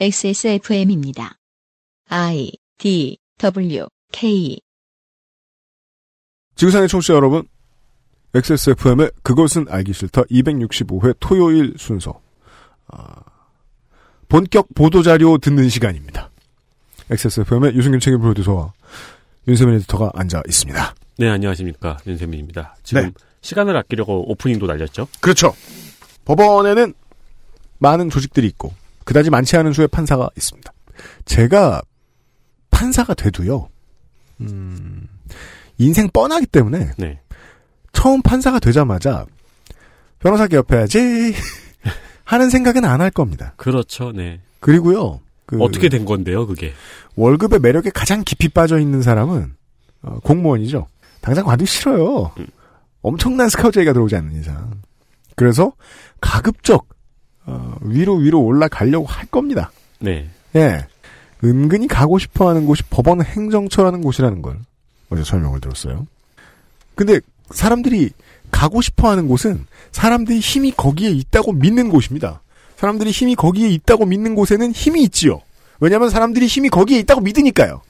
XSFM입니다. I D W K 지구상의 청취자 여러분, XSFM의 그것은 알기 싫다 265회 토요일 순서. 아, 본격 보도자료 듣는 시간입니다. XSFM의 유승균 책임 프로듀서와 윤세민 에디터가 앉아 있습니다. 네, 안녕하십니까. 윤세민입니다. 지금 네. 시간을 아끼려고 오프닝도 날렸죠? 그렇죠. 법원에는 많은 조직들이 있고, 그다지 많지 않은 수의 판사가 있습니다. 제가 판사가 돼도요, 음, 인생 뻔하기 때문에 네. 처음 판사가 되자마자 변호사께 옆에야지 하는 생각은 안 할 겁니다. 그렇죠, 네. 그리고요, 그 어떻게 된 건데요, 그게? 월급의 매력에 가장 깊이 빠져 있는 사람은 어, 공무원이죠. 당장 관두기 싫어요. 음. 엄청난 스카우트 얘기가 들어오지 않는 이상. 그래서 가급적 어, 위로 위로 올라가려고 할 겁니다. 네. 예. 은근히 가고 싶어 하는 곳이 법원 행정처라는 곳이라는 걸 어제 설명을 들었어요. 근데 사람들이 가고 싶어 하는 곳은 사람들이 힘이 거기에 있다고 믿는 곳입니다. 사람들이 힘이 거기에 있다고 믿는 곳에는 힘이 있지요. 왜냐하면 사람들이 힘이 거기에 있다고 믿으니까요.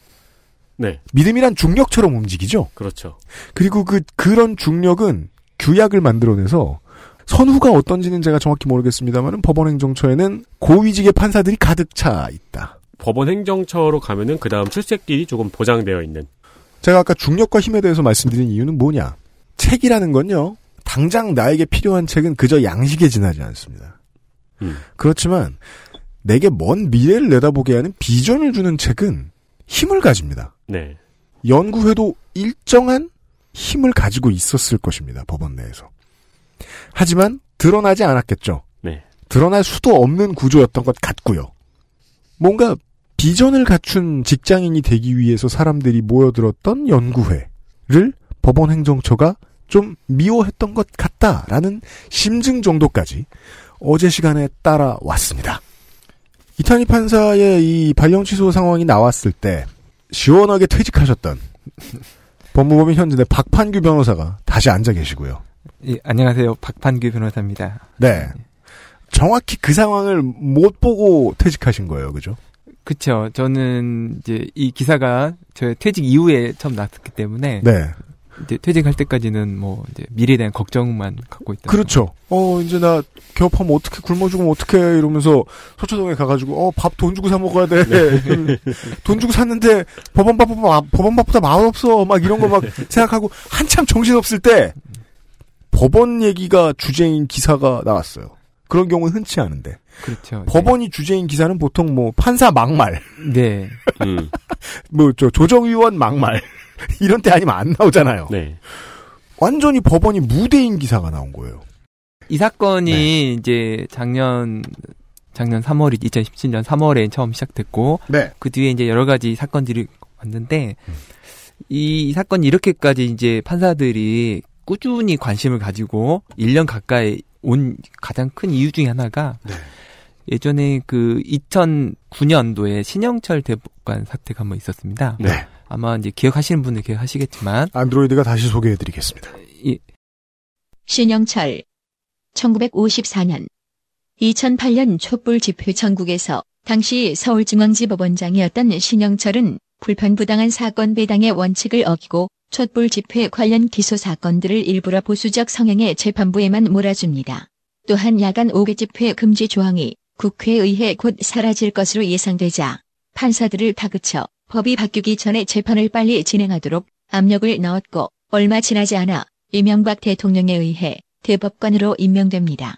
네. 믿음이란 중력처럼 움직이죠. 그렇죠. 그리고 그 그런 중력은 규약을 만들어내서 선후가 어떤지는 제가 정확히 모르겠습니다만 법원 행정처에는 고위직의 판사들이 가득 차 있다. 법원 행정처로 가면은 그 다음 출세길이 조금 보장되어 있는. 제가 아까 중력과 힘에 대해서 말씀드린 이유는 뭐냐? 책이라는 건요. 당장 나에게 필요한 책은 그저 양식에 지나지 않습니다. 음. 그렇지만 내게 먼 미래를 내다보게 하는 비전을 주는 책은 힘을 가집니다. 네. 연구회도 일정한 힘을 가지고 있었을 것입니다. 법원 내에서. 하지만 드러나지 않았겠죠. 네. 드러날 수도 없는 구조였던 것 같고요. 뭔가 비전을 갖춘 직장인이 되기 위해서 사람들이 모여들었던 연구회를 법원 행정처가 좀 미워했던 것 같다라는 심증 정도까지 어제 시간에 따라왔습니다. 이탄희 판사의 이 발령 취소 상황이 나왔을 때 시원하게 퇴직하셨던 법무법인 현진의 박판규 변호사가 다시 앉아 계시고요. 예, 안녕하세요. 박판규 변호사입니다. 네. 정확히 그 상황을 못 보고 퇴직하신 거예요. 그죠? 그쵸. 저는 이제 이 기사가 저 퇴직 이후에 처음 났기 때문에 네. 이제 퇴직할 때까지는 뭐 이제 미래에 대한 걱정만 갖고 있다. 그렇죠. 어, 이제 나 개업하면 어떻게 굶어 죽으면 어떻게 이러면서 서초동에 가가지고, 어, 밥 돈 주고 사 먹어야 돼. 돈 주고 샀는데 법원 밥, 법원 밥보다 맛없어. 막 이런 거 막 생각하고 한참 정신 없을 때 법원 얘기가 주제인 기사가 나왔어요. 그런 경우는 흔치 않은데. 그렇죠. 법원이 주제인 기사는 보통 뭐 판사 막말, 네. 음. 뭐저 조정위원 막말 이런 때 아니면 안 나오잖아요. 네. 완전히 법원이 무대인 기사가 나온 거예요. 이 사건이 네. 이제 작년 작년 3월 2017년 3월에 처음 시작됐고 네. 그 뒤에 이제 여러 가지 사건들이 왔는데 음. 이, 이 사건이 이렇게까지 이제 판사들이 꾸준히 관심을 가지고 1년 가까이 온 가장 큰 이유 중에 하나가 네. 예전에 그 2009년도에 신영철 대법관 사태가 한번 있었습니다. 네. 아마 이제 기억하시는 분들 기억하시겠지만 안드로이드가 다시 소개해드리겠습니다. 이 신영철 1954년 2008년 촛불 집회 전국에서 당시 서울중앙지법원장이었던 신영철은 불편부당한 사건 배당의 원칙을 어기고 촛불 집회 관련 기소 사건들을 일부러 보수적 성향의 재판부에만 몰아줍니다. 또한 야간 5개 집회 금지 조항이 국회에 의해 곧 사라질 것으로 예상되자 판사들을 다그쳐 법이 바뀌기 전에 재판을 빨리 진행하도록 압력을 넣었고 얼마 지나지 않아 이명박 대통령에 의해 대법관으로 임명됩니다.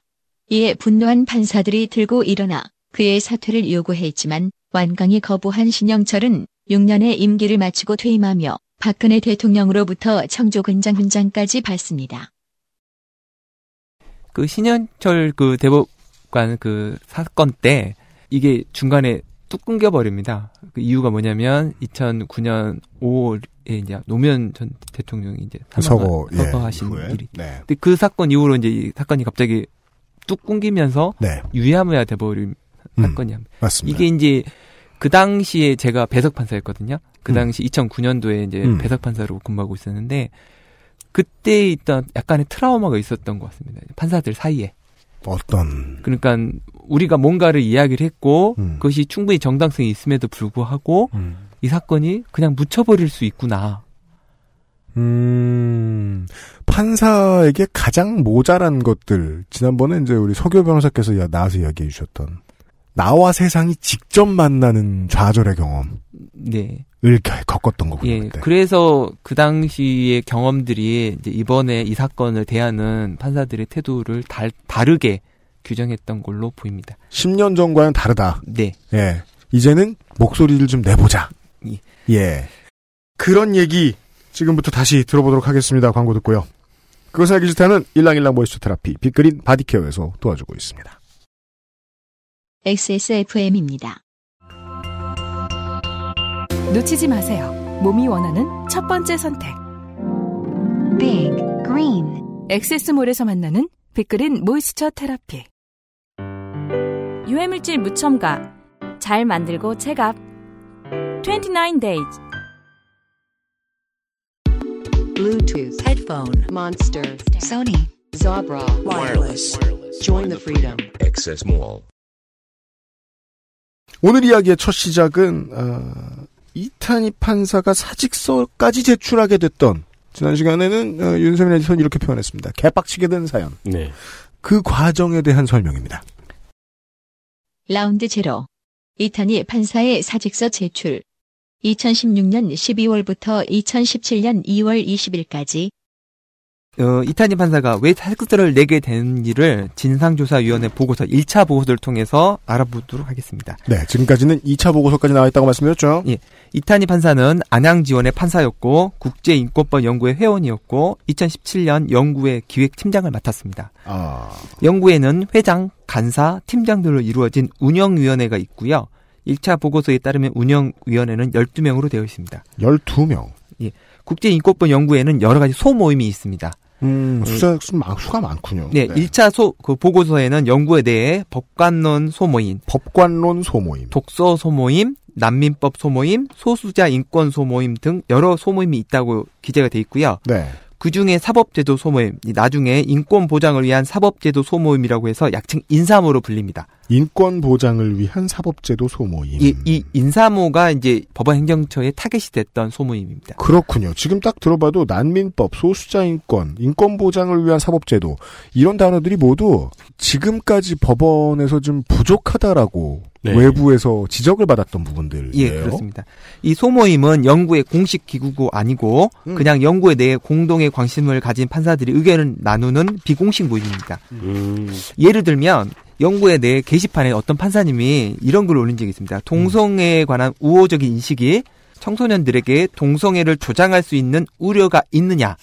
이에 분노한 판사들이 들고 일어나 그의 사퇴를 요구했지만 완강히 거부한 신영철은 6년의 임기를 마치고 퇴임하며 박근혜 대통령으로부터 청조근장 훈장까지 받습니다. 그 신현철 그 대법관 그 사건 때 이게 중간에 뚝 끊겨 버립니다. 그 이유가 뭐냐면 2009년 5월에 이제 노무현 전 대통령이 이제 서거, 예, 서거하신 이후에. 일이. 네. 근데 그 사건 이후로 이제 이 사건이 갑자기 뚝 끊기면서 네. 유야무야 돼버린 음, 사건이야. 맞습니다. 이게 이제 그 당시에 제가 배석 판사였거든요. 그 음. 당시 2009년도에 이제 음. 배석 판사로 근무하고 있었는데 그때 있던 약간의 트라우마가 있었던 것 같습니다. 판사들 사이에. 어떤 그러니까 우리가 뭔가를 이야기를 했고 음. 그것이 충분히 정당성이 있음에도 불구하고 음. 이 사건이 그냥 묻혀버릴 수 있구나. 음, 판사에게 가장 모자란 것들, 지난번에 이제 우리 서교 변호사께서 야- 나와서 이야기해 주셨던, 나와 세상이 직접 만나는 좌절의 경험을 네. 겨- 겪었던 거군요. 예. 그때. 그래서 그 당시의 경험들이 이제 이번에 이 사건을 대하는 판사들의 태도를 달, 다르게 규정했던 걸로 보입니다. 10년 전과는 다르다. 네. 예. 이제는 목소리를 좀 내보자. 예. 예. 그런 얘기 지금부터 다시 들어보도록 하겠습니다. 광고 듣고요. 그것을 알기 싫다는 일랑일랑 모이스트 테라피 빅그린 바디케어에서 도와주고 있습니다. XSFM입니다. 놓치지 마세요. 몸이 원하는 첫 번째 선택. Big Green. 엑세스몰에서 만나는 빅그린 모이스처 테라피. 유해물질 무첨가 잘 만들고 체갑 29 days Bluetooth. Headphone. Monster. Sony. Zabra. Wireless. Join the freedom. Access Mall. 오늘 이야기의 첫 시작은 어, 이탄희 판사가 사직서까지 제출하게 됐던 지난 시간에는 어, 윤세민 에디터는 이렇게 표현했습니다. 개빡치게 된 사연. 네. 그 과정에 대한 설명입니다. 라운드 제로. 이탄희 판사의 사직서 제출. 2016년 12월부터 2017년 2월 20일까지 어, 이탄희 판사가 왜 사직서를 내게 된지를 진상조사위원회 보고서 1차 보고서를 통해서 알아보도록 하겠습니다. 네, 지금까지는 2차 보고서까지 나와 있다고 말씀드렸죠. 예. 이탄희 판사는 안양지원의 판사였고 국제인권법 연구회 회원이었고 2017년 연구회 기획팀장을 맡았습니다. 아, 연구회는 회장, 간사, 팀장들로 이루어진 운영위원회가 있고요. 1차 보고서에 따르면 운영위원회는 12명으로 되어 있습니다. 12명. 국제인권법 연구회는 여러 가지 소모임이 있습니다. 음, 수가, 수, 수가 많군요. 네, 1차 소, 그 보고서에는 연구회 내에 법관론 소모임, 법관론 소모임. 독서 소모임, 난민법 소모임, 소수자 인권 소모임 등 여러 소모임이 있다고 기재가 돼 있고요. 네. 그 중에 사법제도 소모임, 이 나중에 인권 보장을 위한 사법제도 소모임이라고 해서 약칭 인사모로 불립니다. 인권 보장을 위한 사법제도 소모임. 이, 이 인사모가 이제 법원 행정처의 타겟이 됐던 소모임입니다. 그렇군요. 지금 딱 들어봐도 난민법, 소수자 인권, 인권 보장을 위한 사법제도 이런 단어들이 모두 지금까지 법원에서 좀 부족하다라고 네. 외부에서 지적을 받았던 부분들이에요. 예, 그렇습니다. 이 소모임은 연구의 공식 기구고 아니고 음. 그냥 연구에 대해 공동의 관심을 가진 판사들이 의견을 나누는 비공식 모임입니다. 음. 예를 들면 연구에 대해 게시판에 어떤 판사님이 이런 글을 올린 적이 있습니다. 동성애에 관한 우호적인 인식이 청소년들에게 동성애를 조장할 수 있는 우려가 있느냐?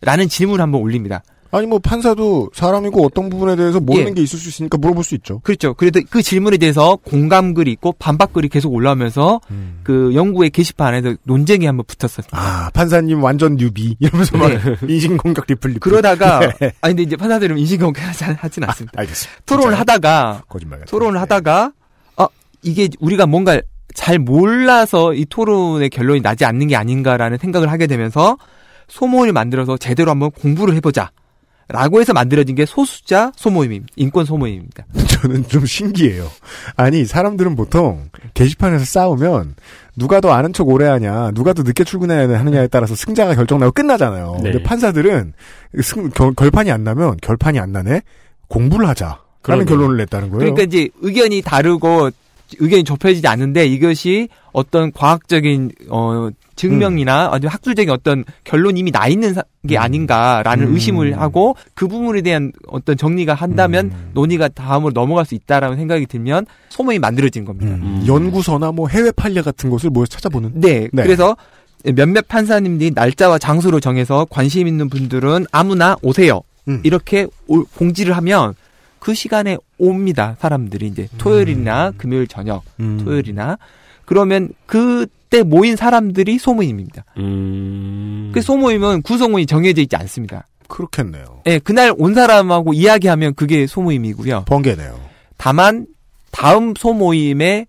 라는 질문을 한번 올립니다. 아니 뭐 판사도 사람이고 어떤 부분에 대해서 모르는 예. 게 있을 수 있으니까 물어볼 수 있죠. 그렇죠. 그래도 그 질문에 대해서 공감 글이 있고 반박 글이 계속 올라오면서 그 연구의 게시판에서 논쟁이 한번 붙었었어요. 아 판사님 완전 뉴비 이러면서 막 인신공격 리플 리플. 그러다가 아니 근데 이제 판사들은 인신공격 하진 않습니다. 알겠습니다. 토론을 진짜요? 하다가 거짓말. 토론을 하다가 아 이게 우리가 뭔가 잘 몰라서 이 토론의 결론이 나지 않는 게 아닌가라는 생각을 하게 되면서 소모임을 만들어서 제대로 한번 공부를 해보자. 라고 해서 만들어진 게 소수자 소모임, 인권 소모임입니다. 저는 좀 신기해요. 아니 사람들은 보통 게시판에서 싸우면 누가 더 아는 척 오래 하냐, 누가 더 늦게 출근해야 하느냐에 따라서 승자가 결정나고 끝나잖아요. 네. 근데 판사들은 승, 결, 결판이 안 나면 결판이 안 나네 공부를 하자 라는 그러네요. 결론을 냈다는 거예요. 그러니까 이제 의견이 다르고 의견이 좁혀지지 않는데 이것이 어떤 과학적인 어 증명이나 음. 아니면 학술적인 어떤 결론이 이미 나 있는 사- 게 아닌가라는 음. 의심을 하고 그 부분에 대한 어떤 정리가 한다면 음. 논의가 다음으로 넘어갈 수 있다라는 생각이 들면 소모임이 만들어진 겁니다. 음, 연구서나 뭐 해외 판례 같은 것을 모여서 찾아보는. 네, 네. 그래서 몇몇 판사님들이 날짜와 장소를 정해서 관심 있는 분들은 아무나 오세요. 음. 이렇게 올- 공지를 하면 그 시간에 옵니다. 사람들이 이제 토요일이나 금요일 저녁, 음. 토요일이나 그러면 그때 모인 사람들이 소모임입니다. 음. 그 소모임은 구성원이 정해져 있지 않습니다. 그렇겠네요. 예, 그날 온 사람하고 이야기하면 그게 소모임이고요. 번개네요. 다만 다음 소모임에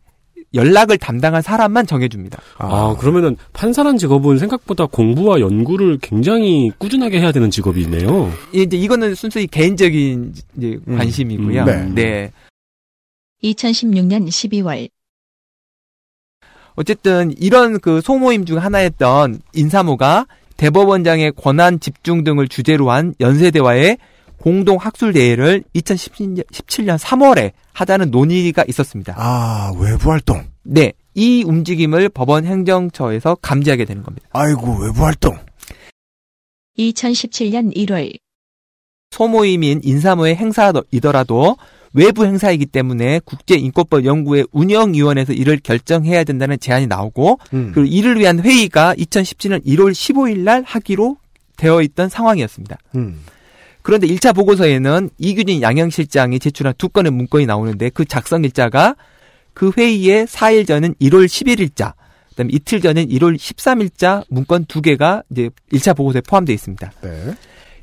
연락을 담당한 사람만 정해줍니다. 아, 그러면은 판사란 직업은 생각보다 공부와 연구를 굉장히 꾸준하게 해야 되는 직업이네요. 이제 이거는 순수히 개인적인 이제 음. 관심이고요. 음, 네. 네. 2016년 12월 어쨌든 이런 그 소모임 중 하나였던 인사모가 대법원장의 권한 집중 등을 주제로 한 연세대와의 공동 학술 대회를 2017년 3월에 하자는 논의가 있었습니다. 아, 외부 활동. 네. 이 움직임을 법원 행정처에서 감지하게 되는 겁니다. 아이고, 외부 활동. 2017년 1월 소모임인 인사모의 행사이더라도 외부 행사이기 때문에 국제인권법 연구회 운영위원회에서 이를 결정해야 된다는 제안이 나오고 음. 그리고 이를 위한 회의가 2017년 1월 15일 날 하기로 되어 있던 상황이었습니다. 음. 그런데 1차 보고서에는 이규진 양형실장이 제출한 두 건의 문건이 나오는데 그 작성 일자가 그 회의의 4일 전인 1월 11일자, 그다음에 이틀 전인 1월 13일자 문건 두 개가 이제 1차 보고서에 포함되어 있습니다. 네.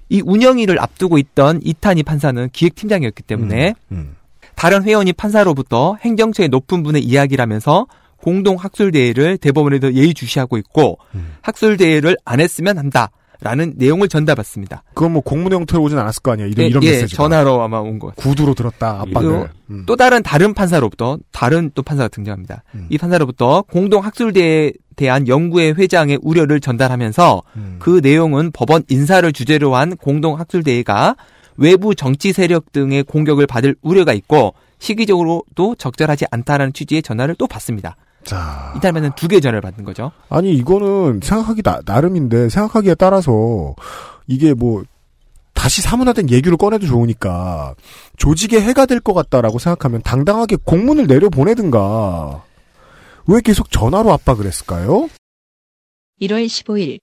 이 운영위를 앞두고 있던 이탄희 판사는 기획팀장이었기 때문에 음. 다른 회원이 판사로부터 행정처의 높은 분의 이야기를 하면서 공동 학술 대회를 대법원에서 예의주시하고 있고 음. 학술 대회를 안 했으면 한다 라는 내용을 전달받습니다. 그건 뭐 공문 형태로 오진 않았을 거 아니에요. 이런, 예, 이런 예, 메시지가. 전화로 아마 온 것. 구두로 들었다, 압박을. 음. 또 다른 다른 판사로부터 다른 또 판사가 등장합니다. 음. 이 판사로부터 공동 학술대회에 대한 연구회 회장의 우려를 전달하면서 음. 그 내용은 법원 인사를 주제로 한 공동 학술대회가 외부 정치 세력 등의 공격을 받을 우려가 있고 시기적으로도 적절하지 않다라는 취지의 전화를 또 받습니다. 자. 이탈면은 두 개의 전화를 받는 거죠. 아니, 이거는 생각하기 나, 나름인데, 생각하기에 따라서, 이게 뭐, 다시 사문화된 얘기를 꺼내도 좋으니까, 조직에 해가 될 것 같다라고 생각하면 당당하게 공문을 내려보내든가, 왜 계속 전화로 압박을 했을까요? 1월 15일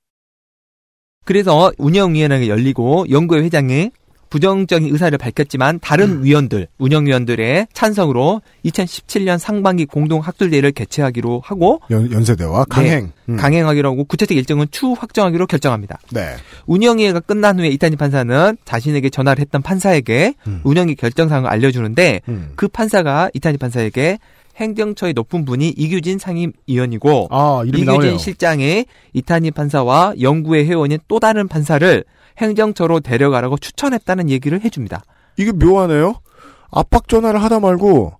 그래서 운영위원회가 열리고 연구회 회장이 부정적인 의사를 밝혔지만 다른 위원들, 운영위원들의 찬성으로 2017년 상반기 공동 학술대회를 개최하기로 하고 연, 연세대와 강행. 음. 강행하기로 하고 구체적 일정은 추후 확정하기로 결정합니다. 네. 운영위회가 끝난 후에 이탄희 판사는 자신에게 전화를 했던 판사에게 음. 운영위 결정사항을 알려주는데 음. 그 판사가 이탄희 판사에게 행정처의 높은 분이 이규진 상임위원이고 아, 이규진 나오네요. 실장이 이탄희 판사와 연구회 회원인 또 다른 판사를 행정처로 데려가라고 추천했다는 얘기를 해줍니다. 이게 묘하네요. 압박 전화를 하다 말고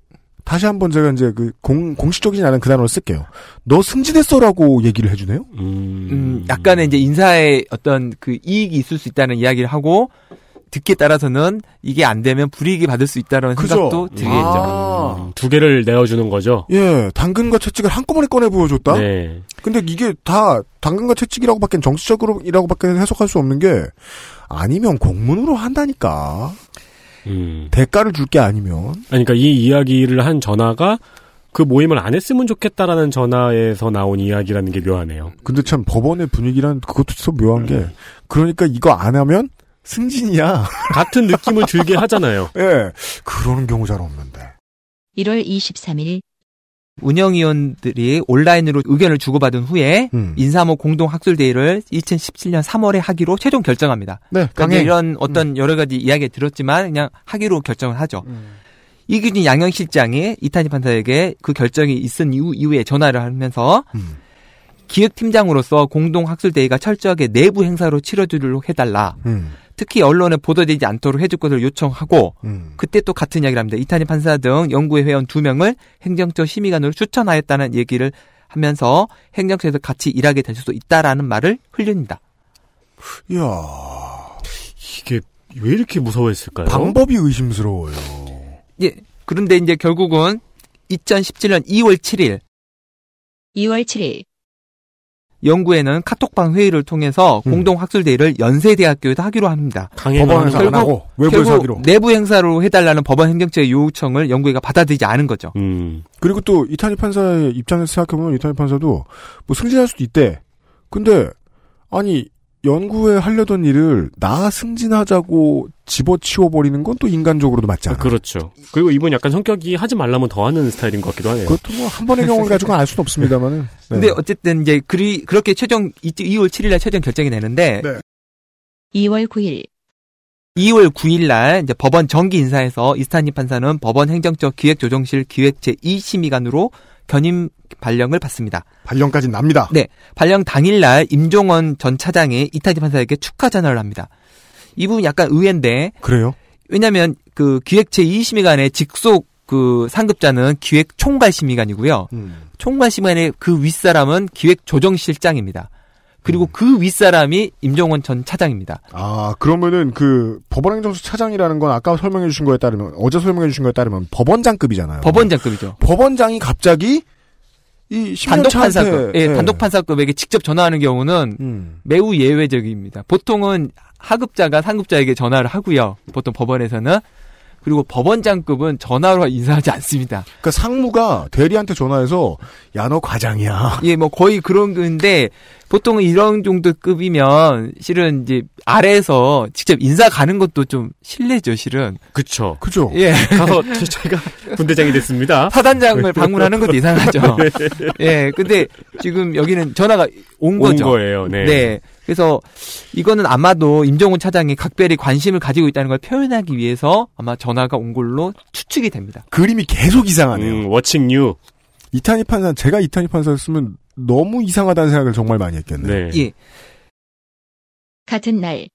다시 한번 제가 이제 그 공, 공식적이진 않은 그 단어를 쓸게요. 너 승진했어라고 얘기를 해주네요. 음, 음, 약간의 이제 인사에 어떤 그 이익이 있을 수 있다는 이야기를 하고 듣기에 따라서는 이게 안 되면 불이익이 받을 수 있다는 그죠? 생각도 들겠죠. 아. 음, 두 개를 내어주는 거죠. 예, 당근과 채찍을 한꺼번에 꺼내 보여줬다. 네. 근데 이게 다 당근과 채찍이라고밖에 정치적으로이라고밖에 해석할 수 없는 게 아니면 공문으로 한다니까 음. 대가를 줄 게 아니면 아니, 그러니까 이 이야기를 한 전화가 그 모임을 안 했으면 좋겠다라는 전화에서 나온 이야기라는 게 묘하네요. 근데 참 법원의 분위기란 그것도 참 묘한 게 그러니까 이거 안 하면 승진이야. 같은 느낌을 들게 하잖아요. 예, 그러는 경우 잘 없는데. 1월 23일 운영위원들이 온라인으로 의견을 주고받은 후에 음. 인사모 공동 학술대회를 2017년 3월에 하기로 최종 결정합니다. 네, 그러니까. 이런 어떤 여러 가지 이야기 들었지만 그냥 하기로 결정을 하죠. 음. 이규진 양형실장이 이탄희 판사에게 그 결정이 있은 이후, 이후에 전화를 하면서 음. 기획팀장으로서 공동학술대회가 철저하게 내부 행사로 치러주도록 해달라. 음. 특히 언론에 보도되지 않도록 해줄 것을 요청하고 음. 그때 또 같은 이야기를 합니다. 이탄희 판사 등 연구회 회원 두 명을 행정처 심의관으로 추천하였다는 얘기를 하면서 행정처에서 같이 일하게 될 수도 있다라는 말을 흘립니다. 이야, 이게 왜 이렇게 무서워했을까요? 방법이 의심스러워요. 예. 그런데 이제 결국은 2017년 2월 7일 2월 7일 연구회는 카톡방 회의를 통해서 음. 공동 학술대회를 연세대학교에서 하기로 합니다. 안 거. 하고 외부에서 하기로. 내부 행사로 해달라는 법원 행정처의 요청을 연구회가 받아들이지 않은 거죠. 음. 그리고 또 이탄희 판사의 입장에서 생각해보면 이탄희 판사도 뭐 승진할 수도 있대. 근데 아니 연구에 하려던 일을 나 승진하자고 집어치워버리는 건 또 인간적으로도 맞지 않아. 그렇죠. 그리고 이분 약간 성격이 하지 말라면 더 하는 스타일인 것 같기도 하네요. 그것도 뭐 한 번의 경험을 가지고는 알 수는 없습니다만은. 네. 근데 어쨌든 이제 그리 그렇게 최종 2월 7일 날 최종 결정이 되는데 네. 2월 9일 2월 9일 날 이제 법원 정기 인사에서 이스탄희 판사는 법원 행정처 기획조정실 기획 제2심의관으로 견임 발령을 받습니다. 발령까지 납니다. 네. 발령 당일날 임종원 전 차장이 이탄희 판사에게 축하 전화를 합니다. 이 부분 약간 의외인데 그래요? 왜냐하면 그 기획 제2심의관의 직속 그 상급자는 기획 총괄 심의관이고요. 음. 총괄 심의관의 그 윗사람은 기획 조정실장입니다. 그리고 그 윗사람이 임종원 전 차장입니다. 아, 그러면은 그 법원행정처 차장이라는 건 아까 설명해 주신 거에 따르면 어제 설명해 주신 거에 따르면 법원장급이잖아요. 법원장급이죠. 법원장이 갑자기 이 단독 판사급, 예, 네. 단독 판사급에게 직접 전화하는 경우는 음. 매우 예외적입니다. 보통은 하급자가 상급자에게 전화를 하고요. 보통 법원에서는 그리고 법원장급은 전화로 인사하지 않습니다. 그러니까 상무가 대리한테 전화해서 야 너 과장이야. 예, 뭐 거의 그런 건데 보통은 이런 정도 급이면 실은 이제 아래에서 직접 인사 가는 것도 좀 실례죠, 실은. 그쵸. 그죠? 예. 가서 제가 군대장이 됐습니다. 사단장을 방문하는 것도 이상하죠. 예, 근데 지금 여기는 전화가 온 온 거죠. 거예요. 네. 네. 그래서 이거는 아마도 임종헌 차장이 각별히 관심을 가지고 있다는 걸 표현하기 위해서 아마 전화가 온 걸로 추측이 됩니다. 그림이 계속 이상하네요. 음, watching you. 이탄희 판사 제가 이탄희 판사였으면 너무 이상하다는 생각을 정말 많이 했겠네요. 네. 예. 같은 날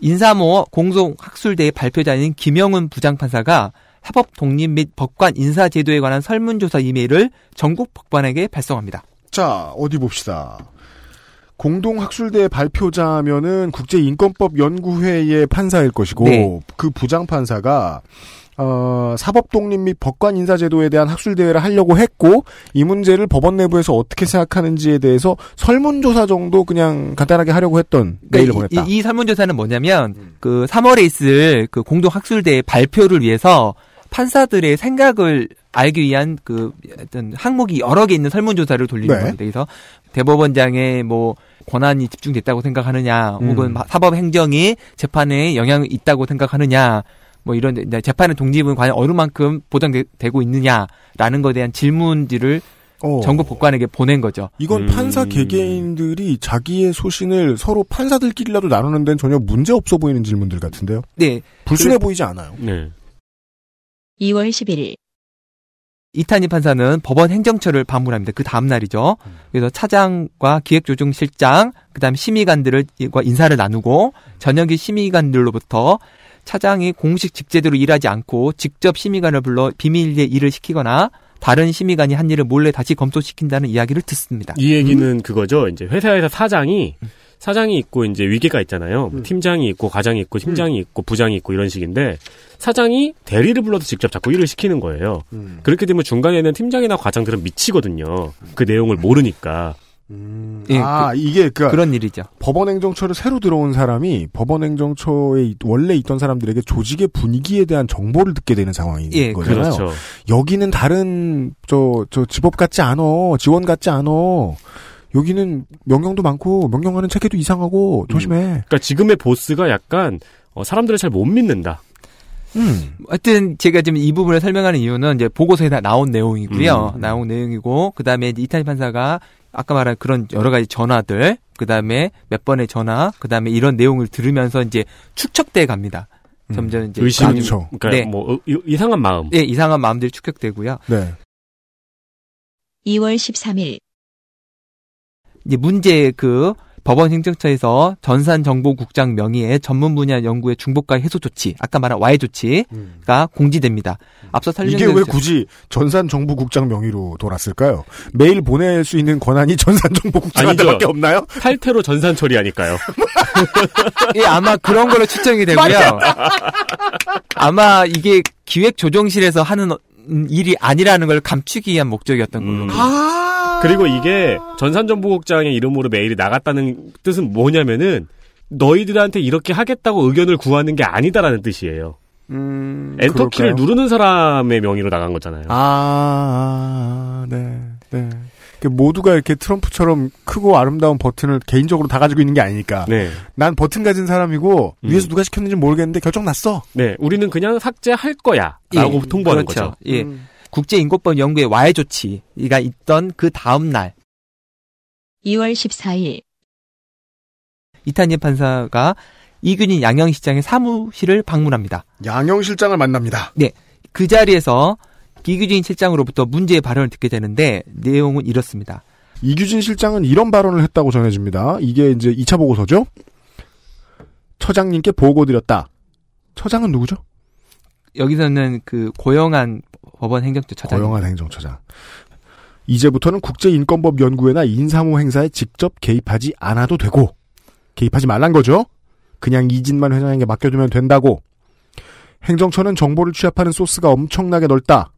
인사모 공송학술대의 발표자인 김영훈 부장판사가 사법 독립 및 법관 인사 제도에 관한 설문조사 이메일을 전국 법관에게 발송합니다. 자, 어디 봅시다. 공동학술대 발표자면은 국제인권법연구회의 판사일 것이고 네. 그 부장 판사가 어, 사법 독립 및 법관 인사 제도에 대한 학술 대회를 하려고 했고 이 문제를 법원 내부에서 어떻게 생각하는지에 대해서 설문조사 정도 그냥 간단하게 하려고 했던 메일을 그러니까 보냈다. 이, 이 설문조사는 뭐냐면 그 3월에 있을 그 공동학술대 발표를 위해서 판사들의 생각을 알기 위한 그 어떤 항목이 여러 개 있는 설문조사를 돌리는 네. 겁니다. 그래서 대법원장의 뭐 권한이 집중됐다고 생각하느냐, 음. 혹은 사법 행정이 재판에 영향이 있다고 생각하느냐, 뭐 이런 재판의 독립은 과연 어느 만큼 보장되고 있느냐라는 것에 대한 질문지를 어. 전국 법관에게 보낸 거죠. 이건 음. 판사 개개인들이 자기의 소신을 서로 판사들끼리라도 나누는 데는 전혀 문제 없어 보이는 질문들 같은데요. 네, 불순해 보이지 않아요. 네. 2월 11일 이탄희 판사는 법원 행정처를 방문합니다. 그 다음 날이죠. 그래서 차장과 기획조정실장, 그다음 심의관들과 인사를 나누고 저녁에 심의관들로부터 차장이 공식 직제대로 일하지 않고 직접 심의관을 불러 비밀리에 일을 시키거나 다른 심의관이 한 일을 몰래 다시 검토시킨다는 이야기를 듣습니다. 이 얘기는 그거죠. 이제 회사에서 사장이 사장이 있고 이제 위계가 있잖아요. 뭐 팀장이 있고 과장이 있고 팀장이 있고 부장이 있고 이런 식인데 사장이 대리를 불러서 직접 자꾸 일을 시키는 거예요. 음. 그렇게 되면 중간에 있는 팀장이나 과장들은 미치거든요. 그 내용을 모르니까. 예, 아, 이게 그 그런 일이죠. 법원행정처를 새로 들어온 사람이 법원행정처에 이- 원래 있던 사람들에게 조직의 분위기에 대한 정보를 듣게 되는 상황인 예, 거잖아요. 그렇죠. 여기는 다른 저 저 집업 같지 않어 지원 같지 않어 여기는 명령도 많고 명령하는 체계도 이상하고 조심해. 그러니까 지금의 보스가 약간 어, 사람들을 잘 못 믿는다. 음. 하여튼 제가 지금 이 부분을 설명하는 이유는 이제 보고서에 다 나온 내용이고요. 음. 나온 내용이고 그다음에 이제 이탄희 판사가 아까 말한 그런 여러 가지 전화들, 그다음에 몇 번의 전화, 그다음에 이런 내용을 들으면서 이제 축적돼 갑니다. 점점 이제 의심, 그렇죠. 그러니까 네. 뭐 어, 이- 이상한 마음. 예, 이상한 마음들이 축적되고요. 네. 2월 13일 이제 문제 그 법원 행정처에서 전산 정보국장 명의의 전문 분야 연구의 중복과 해소 조치, 아까 말한 와해 조치가 공지됩니다. 앞서 이게 설명드린 왜 굳이 전산 정보국장 명의로 돌았을까요? 메일 보낼 수 있는 권한이 전산 정보국장한테밖에 아니죠. 없나요? 탈퇴로 전산 처리하니까요. 예, 아마 그런 걸로 추정이 되고요. 아마 이게 기획조정실에서 하는 음, 일이 아니라는 걸 감추기 위한 목적이었던 걸로. 음. 아. 그리고 이게 전산정보국장의 이름으로 메일이 나갔다는 뜻은 뭐냐면은 너희들한테 이렇게 하겠다고 의견을 구하는 게 아니다라는 뜻이에요. 음, 엔터키를 그럴까요? 누르는 사람의 명의로 나간 거잖아요. 아, 아, 네, 네. 그 모두가 이렇게 트럼프처럼 크고 아름다운 버튼을 개인적으로 다 가지고 있는 게 아니니까. 네. 난 버튼 가진 사람이고 음. 위에서 누가 시켰는지 모르겠는데 결정 났어. 네. 우리는 그냥 삭제할 거야. 라고 예, 통보하는 그렇죠. 거죠. 예. 음. 국제인권법 연구의 와해 조치가 있던 그 다음 날 2월 14일 이탄희 판사가 이균희 양형시장의 사무실을 방문합니다. 양형 실장을 만납니다. 그 자리에서 이규진 실장으로부터 문제의 발언을 듣게 되는데 내용은 이렇습니다. 이규진 실장은 이런 발언을 했다고 전해집니다. 이게 이제 2차 보고서죠. 처장님께 보고 드렸다. 처장은 누구죠? 여기서는 그 고영한 법원 행정처 처장. 고영한 행정처장. 이제부터는 국제인권법 연구회나 인사모 행사에 직접 개입하지 않아도 되고 개입하지 말란 거죠. 그냥 이진만 회장에게 맡겨두면 된다고. 행정처는 정보를 취합하는 소스가 엄청나게 넓다.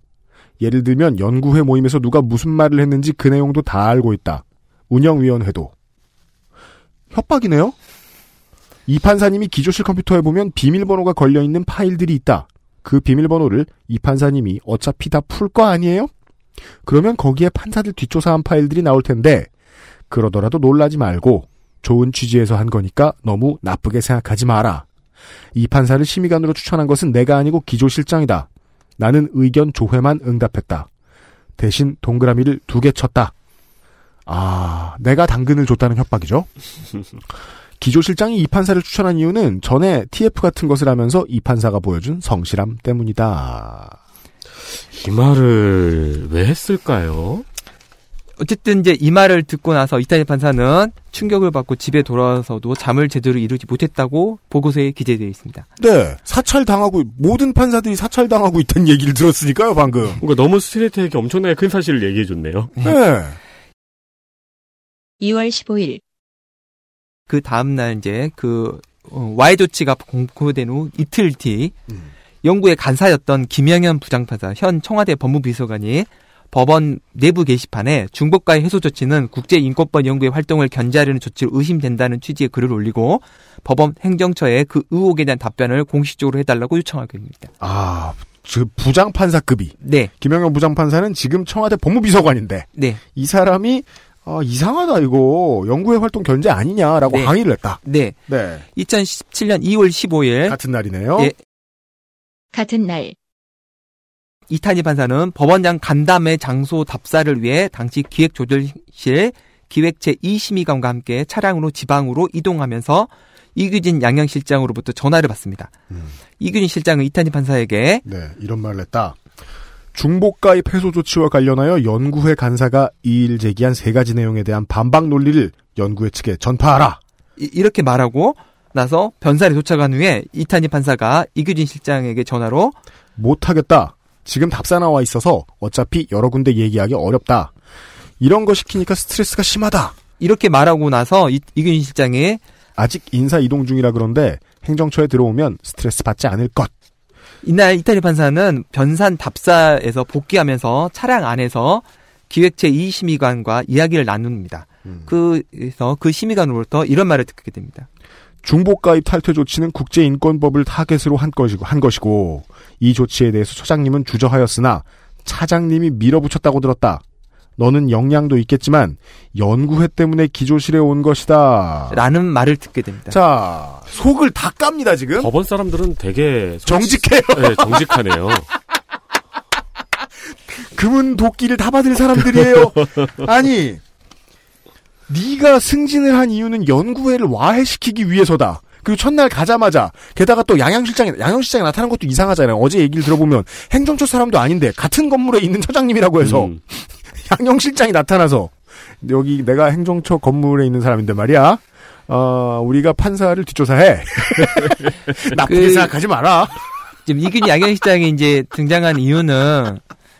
예를 들면 연구회 모임에서 누가 무슨 말을 했는지 그 내용도 다 알고 있다. 운영위원회도. 협박이네요. 이 판사님이 기조실 컴퓨터에 보면 비밀번호가 걸려있는 파일들이 있다. 그 비밀번호를 이 판사님이 어차피 다 풀 거 아니에요? 그러면 거기에 판사들 뒷조사한 파일들이 나올 텐데 그러더라도 놀라지 말고 좋은 취지에서 한 거니까 너무 나쁘게 생각하지 마라. 이 판사를 심의관으로 추천한 것은 내가 아니고 기조실장이다. 나는 의견 조회만 응답했다. 대신 동그라미를 두 개 쳤다. 아, 내가 당근을 줬다는 협박이죠. 기조실장이 이 판사를 추천한 이유는 전에 TF 같은 것을 하면서 이 판사가 보여준 성실함 때문이다. 이 말을 왜 했을까요? 어쨌든 이제 이 말을 듣고 나서 이탈리 판사는 충격을 받고 집에 돌아와서도 잠을 제대로 이루지 못했다고 보고서에 기재되어 있습니다. 네, 사찰 당하고 모든 판사들이 사찰 당하고 있다는 얘기를 들었으니까요, 방금. 뭔가 너무 스트레이트하게 엄청나게 큰 사실을 얘기해 줬네요. 네. 2월 15일 그 다음날 이제 그 어, 와해 조치가 공고된 후 이틀 뒤 음. 영구의 간사였던 김영현 부장판사 현 청와대 법무비서관이 법원 내부 게시판에 중복과의 해소 조치는 국제인권법 연구의 활동을 견제하려는 조치로 의심된다는 취지의 글을 올리고 법원 행정처에 그 의혹에 대한 답변을 공식적으로 해달라고 요청하게 됩니다. 아, 그 부장판사급이. 네, 김영현 부장판사는 지금 청와대 법무비서관인데 네, 이 사람이 아, 이상하다 이거 연구회 활동 견제 아니냐라고 네. 항의를 했다. 네. 네. 2017년 2월 15일 같은 날이네요. 예. 같은 날 이탄희 판사는 법원장 간담회 장소 답사를 위해 당시 기획조절실 기획체 이심의관과 함께 차량으로 지방으로 이동하면서 이규진 양형실장으로부터 전화를 받습니다. 음. 이규진 실장은 이탄희 판사에게 네, 이런 말을 했다. 중복가입 해소 조치와 관련하여 연구회 간사가 이일 제기한 세 가지 내용에 대한 반박 논리를 연구회 측에 전파하라. 이, 렇게 말하고 나서 변살에 도착한 후에 이탄희 판사가 이규진 실장에게 전화로 못하겠다. 지금 답사 나와 있어서 어차피 여러 군데 얘기하기 어렵다. 이런 거 시키니까 스트레스가 심하다. 이렇게 말하고 나서 이, 이규진 실장이 아직 인사 이동 중이라 그런데 행정처에 들어오면 스트레스 받지 않을 것. 이날 이탈리 판사는 변산 답사에서 복귀하면서 차량 안에서 기획체 이심의관과 이야기를 나눕니다. 음. 그래서 그 심의관으로부터 이런 말을 듣게 됩니다. 중복가입 탈퇴 조치는 국제인권법을 타겟으로 한 것이고, 한 것이고 이 조치에 대해서 처장님은 주저하였으나 차장님이 밀어붙였다고 들었다. 너는 역량도 있겠지만 연구회 때문에 기조실에 온 것이다. 라는 말을 듣게 됩니다. 자, 속을 다 깝니다 지금. 법원 사람들은 되게 정직해요. 네, 정직하네요. 금은 도끼를 다 받을 사람들이에요. 아니, 네가 승진을 한 이유는 연구회를 와해시키기 위해서다. 그리고 첫날 가자마자 게다가 또 양양실장이 양양실장이 나타난 것도 이상하잖아요. 어제 얘기를 들어보면 행정처 사람도 아닌데 같은 건물에 있는 처장님이라고 해서 음. 양영 실장이 나타나서 여기 내가 행정처 건물에 있는 사람인데 말이야. 어, 우리가 판사를 뒷조사해. 나쁘게 그- 생각하지 마라. 지금 이균 양형실장이 이제 등장한 이유는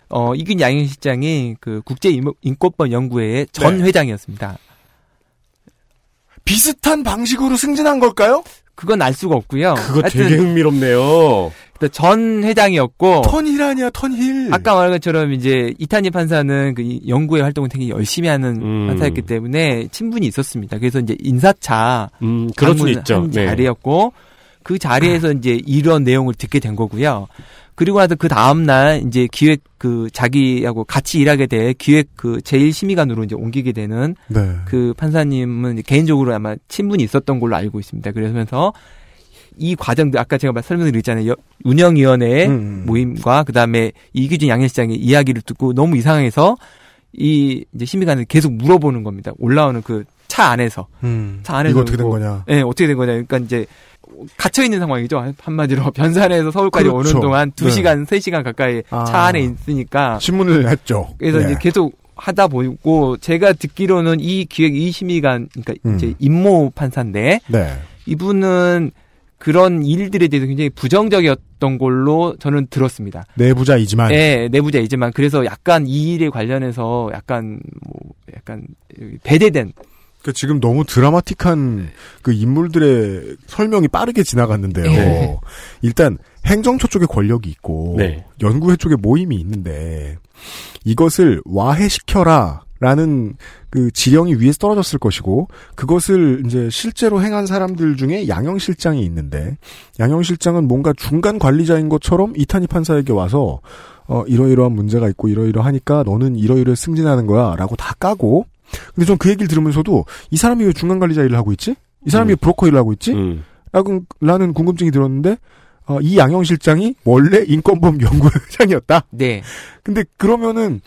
어, 이균 양형실장이 그 국제 인권법 연구회의 전 네. 회장이었습니다. 비슷한 방식으로 승진한 걸까요? 그건 알 수가 없고요. 그거 하여튼 되게 흥미롭네요. 일단 전 회장이었고 턴힐 아니야, 턴힐. 아까 말한 것처럼 이제 이탄희 판사는 그 이- 연구의 활동을 되게 열심히 하는 음. 판사였기 때문에 친분이 있었습니다. 그래서 이제 인사차 음, 방문한 있죠. 네. 자리였고 그 자리에서 이제 이런 내용을 듣게 된 거고요. 그리고 나서 그 다음 날 이제 기획 그 자기하고 같이 일하게 돼 기획 그 제일 심의관으로 이제 옮기게 되는 네. 그 판사님은 개인적으로 아마 친분이 있었던 걸로 알고 있습니다. 그러면서 이 과정들 아까 제가 말- 설명드렸잖아요. 여- 운영위원회 음. 모임과 그 다음에 이규진 양현시장의 이야기를 듣고 너무 이상해서 이 이제 심의관을 계속 물어보는 겁니다. 올라오는 그 차 안에서. 음. 차 안에서 이거 어떻게 된 뭐, 거냐? 예, 어떻게 된 거냐. 그러니까 이제 갇혀 있는 상황이죠. 한- 한마디로 변산에서 서울까지 그렇죠. 오는 동안 네. 2시간, 3시간 가까이 아. 차 안에 있으니까 신문을 했죠. 그래서 예. 이제 계속 하다 보고 제가 듣기로는 이 기획 이 심의관 그러니까 음. 이제 임모 판사인데 네. 이분은 그런 일들에 대해서 굉장히 부정적이었던 걸로 저는 들었습니다. 내부자이지만 예, 내부자이지만 그래서 약간 이 일에 관련해서 약간 뭐 약간 배대된 그 지금 너무 드라마틱한 그 인물들의 설명이 빠르게 지나갔는데요. 네. 일단 행정처 쪽에 권력이 있고 네. 연구회 쪽에 모임이 있는데 이것을 와해시켜라 라는 그 지령이 위에서 떨어졌을 것이고 그것을 이제 실제로 행한 사람들 중에 양형실장이 있는데 양형실장은 뭔가 중간 관리자인 것처럼 이탄희 판사에게 와서 어 이러이러한 문제가 있고 이러이러하니까 너는 이러이러 승진하는 거야라고 다 까고 근데 전 그 얘기를 들으면서도 이 사람이 왜 중간 관리자 일을 하고 있지? 이 사람이 왜 음. 브로커 일을 하고 있지? 음. 라고, 라는 궁금증이 들었는데, 어, 이 양형 실장이 원래 인권법 연구회장이었다? 네. 근데 그러면은,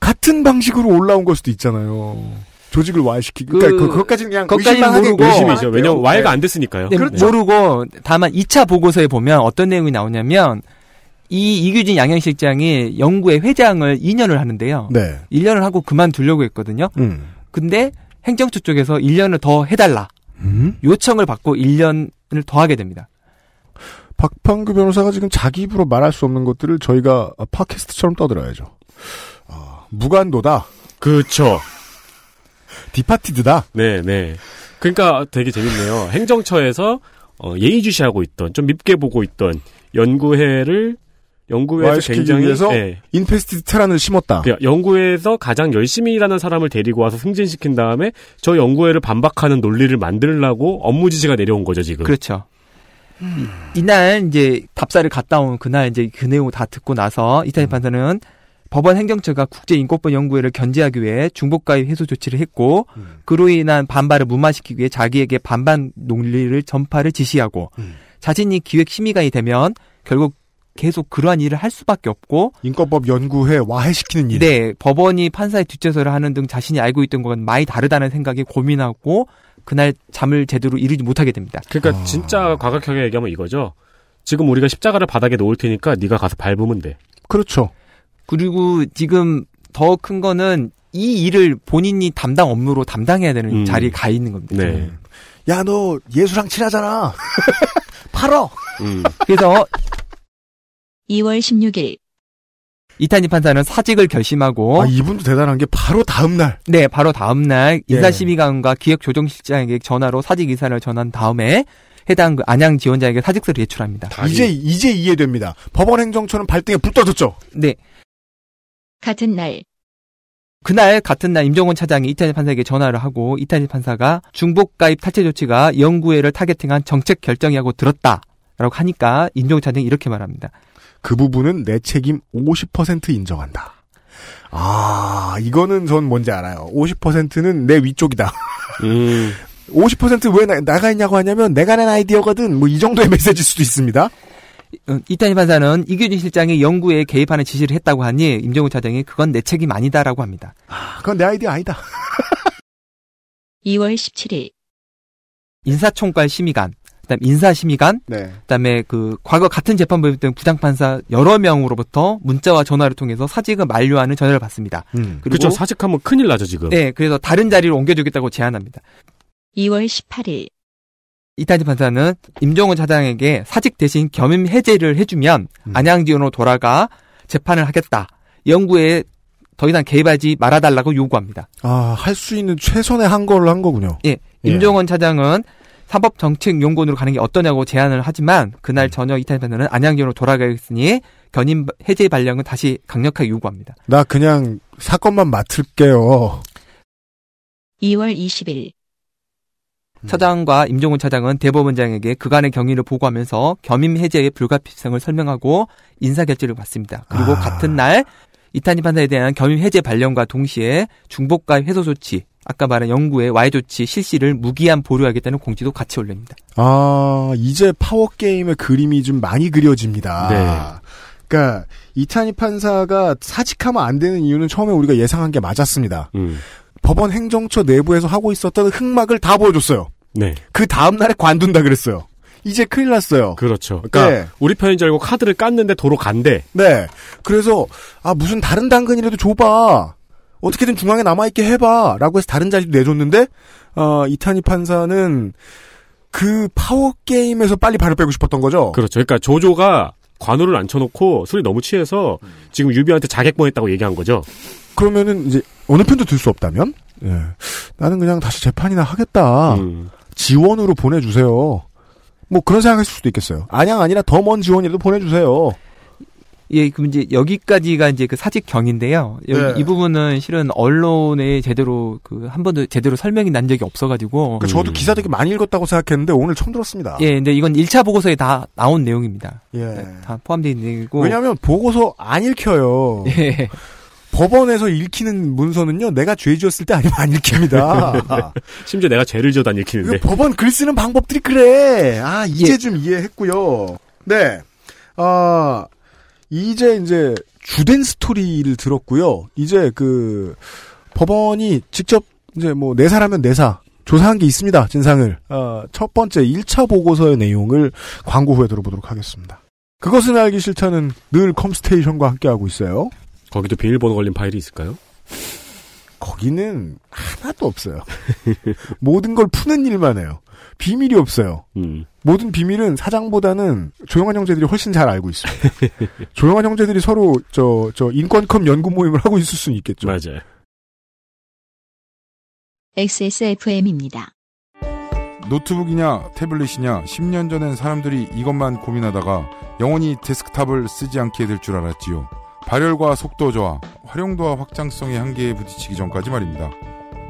같은 방식으로 올라온 걸 수도 있잖아요. 조직을 와해시키고. 그러니까 그- 그, 그것까지는 그냥 그것까지는 의심만 모르고 의심이죠. 왜냐면 네. 와해가 안 됐으니까요. 네, 네. 모르고 다만 2차 보고서에 보면 어떤 내용이 나오냐면 이 이규진 양형실장이 연구의 회장을 2년을 하는데요. 네. 1년을 하고 그만두려고 했거든요. 음. 근데 행정처 쪽에서 1년을 더 해달라 음? 요청을 받고 1년을 더 하게 됩니다. 박판규 변호사가 지금 자기 입으로 말할 수 없는 것들을 저희가 팟캐스트처럼 떠들어야죠. 어, 무간도다. 그렇죠. Departed다. 네, 네. 그러니까 되게 재밌네요. 행정처에서 어, 예의주시하고 있던 좀 밉게 보고 있던 연구회를 연구회에서 견제하기 위해서 네. infested terran을 심었다. 그냥 연구회에서 가장 열심히 일하는 사람을 데리고 와서 승진시킨 다음에 저 연구회를 반박하는 논리를 만들려고 업무 지시가 내려온 거죠 지금. 그렇죠. 이- 이날 이제 답사를 갔다 온 그날 이제 그 내용 다 듣고 나서 이탄희 판사는 법원 행정처가 국제인권법 연구회를 견제하기 위해 중복가입 해소 조치를 했고 음. 그로 인한 반발을 무마시키기 위해 자기에게 반반 논리를 전파를 지시하고 음. 자신이 기획 심의관이 되면 결국 계속 그러한 일을 할 수밖에 없고 인권법 연구회 와해시키는 일. 네 법원이 판사의 뒷조사를 하는 등 자신이 알고 있던 것과는 많이 다르다는 생각에 고민하고 그날 잠을 제대로 이루지 못하게 됩니다. 그러니까 아. 진짜 과격하게 얘기하면 이거죠. 지금 우리가 십자가를 바닥에 놓을 테니까 네가 가서 밟으면 돼. 그렇죠. 그리고 지금 더 큰 거는 이 일을 본인이 담당 업무로 담당해야 되는 음. 자리에 가 있는 겁니다. 네. 야, 너 예수랑 친하잖아. 팔어. 음. 그래서 2월 16일 이탄희 판사는 사직을 결심하고 아, 이분도 대단한 게 바로 다음 날. 네 바로 다음 날 예. 인사심의관과 기획조정실장에게 전화로 사직 이사를 전한 다음에 해당 그 안양 지원자에게 사직서를 제출합니다. 다 이제 이제 이해됩니다. 법원 행정처는 발등에 불 떠졌죠. 네 같은 날 그날 같은 날 임종원 차장이 이탄희 판사에게 전화를 하고 이탄희 판사가 중복 가입 탈퇴 조치가 연구회를 타겟팅한 정책 결정이라고 들었다라고 하니까 임종원 차장이 이렇게 말합니다. 그 부분은 내 책임 50% 인정한다. 아, 이거는 전 뭔지 알아요. 50%는 내 위쪽이다. 음. 50%왜 나, 나가 있냐고 하냐면 내가 낸 아이디어거든. 뭐 이 정도의 메시지일 수도 있습니다. 어, 이탄희 판사는 이규진 실장이 연구에 개입하는 지시를 했다고 하니 임종훈 차장이 그건 내 책임 아니다라고 합니다. 아, 그건 내 아이디어 아니다. 2월 17일 인사총괄 심의관, 그다음 인사심의관, 네. 그다음에 그 과거 같은 재판부에 있던 부장판사 여러 명으로부터 문자와 전화를 통해서 사직을 만료하는 전화를 받습니다. 음. 그리고 그렇죠. 사직하면 큰일 나죠 지금. 네, 그래서 다른 자리로 옮겨주겠다고 제안합니다. 2월 18일 이탄희 판사는 임종훈 차장에게 사직 대신 겸임 해제를 해주면 음. 안양지원으로 돌아가 재판을 하겠다. 연구에 더 이상 개입하지 말아달라고 요구합니다. 아, 할 수 있는 최선의 한 걸로 한 거군요. 예, 임종원 차장은 사법정책연구원으로 가는 게 어떠냐고 제안을 하지만 그날 저녁 이탄희 판사는 안양지원으로 돌아가겠으니 견임 해제 발령은 다시 강력하게 요구합니다. 나 그냥 사건만 맡을게요. 2월 20일 차장과 임종훈 차장은 대법원장에게 그간의 경위를 보고하면서 겸임 해제의 불가피성을 설명하고 인사 결재를 받습니다. 그리고 아. 같은 날 이탄희 판사에 대한 겸임 해제 발령과 동시에 중복가입 해소 조치, 아까 말한 영구의 와해 조치 실시를 무기한 보류하겠다는 공지도 같이 올립니다. 아, 이제 파워 게임의 그림이 좀 많이 그려집니다. 네. 그러니까 이탄희 판사가 사직하면 안 되는 이유는 처음에 우리가 예상한 게 맞았습니다. 음. 법원 행정처 내부에서 하고 있었던 흑막을 다 보여줬어요. 네. 그 다음 날에 관둔다 그랬어요. 이제 큰일 났어요. 그렇죠. 그러니까 네. 우리 편인 줄 알고 카드를 깠는데 도로 간대. 네. 그래서 아 무슨 다른 당근이라도 줘봐. 어떻게든 중앙에 남아있게 해봐. 라고 해서 다른 자리도 내줬는데 어, 이탄희 판사는 그 파워 게임에서 빨리 발을 빼고 싶었던 거죠. 그렇죠. 그러니까 조조가 관우를 앉혀놓고 술이 너무 취해서 지금 유비한테 자객범했다고 얘기한 거죠. 그러면은 이제 어느 편도 들 수 없다면 예. 나는 그냥 다시 재판이나 하겠다. 음. 지원으로 보내주세요. 뭐 그런 생각할 수도 있겠어요. 안양 아니라 더 먼 지원이라도 보내주세요. 예, 그럼 이제 여기까지가 이제 그 사직경인데요. 여기 네. 이 부분은 실은 언론에 제대로 그 한 번도 제대로 설명이 난 적이 없어가지고. 그러니까 저도 기사 되게 많이 읽었다고 생각했는데 오늘 처음 들었습니다. 예, 근데 이건 1차 보고서에 다 나온 내용입니다. 예. 네, 다 포함되어 있는 내용이고. 왜냐하면 보고서 안 읽혀요. 예. 법원에서 읽히는 문서는요, 내가 죄 지었을 때 아니면 안 읽힙니다. 심지어 내가 죄를 지어도 안 읽히는데. 그 법원 글 쓰는 방법들이 그래. 아, 이제 좀 이해했고요. 네. 아, 이제 이제 주된 스토리를 들었고요. 이제 그 법원이 직접 이제 뭐 내사라면 내사 조사한 게 있습니다. 진상을. 어, 첫 번째 1차 보고서의 내용을 광고 후에 들어보도록 하겠습니다. 그것은 알기 싫다는 늘 컴스테이션과 함께하고 있어요. 거기도 비밀번호 걸린 파일이 있을까요? 거기는 하나도 없어요. 모든 걸 푸는 일만 해요. 비밀이 없어요. 음. 모든 비밀은 사장보다는 조용한 형제들이 훨씬 잘 알고 있어요. 조용한 형제들이 서로 저, 저 인권컴 연구 모임을 하고 있을 수는 있겠죠. 맞아요. XSFM입니다. 노트북이냐 태블릿이냐 10년 전엔 사람들이 이것만 고민하다가 영원히 데스크탑을 쓰지 않게 될 줄 알았지요. 발열과 속도 저하, 활용도와 확장성의 한계에 부딪히기 전까지 말입니다.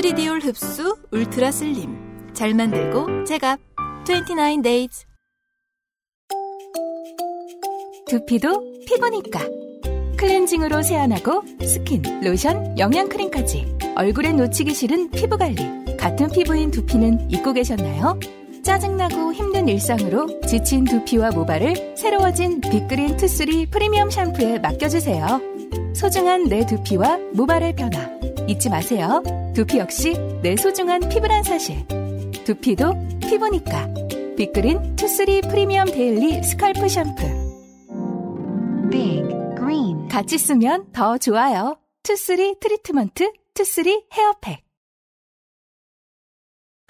3D올 흡수 울트라 슬림. 잘 만들고 제갑 29 days. 두피도 피부니까. 클렌징으로 세안하고 스킨, 로션, 영양크림까지 얼굴에 놓치기 싫은 피부관리. 같은 피부인 두피는 잊고 계셨나요? 짜증나고 힘든 일상으로 지친 두피와 모발을 새로워진 빅그린 two three 프리미엄 샴푸에 맡겨주세요. 소중한 내 두피와 모발의 변화 잊지 마세요. 두피 역시 내 소중한 피부란 사실. 두피도 피부니까. 빅그린 two three 프리미엄 daily scalp 샴푸. Big Green 같이 쓰면 더 좋아요. two three 트리트먼트, two three hair pack.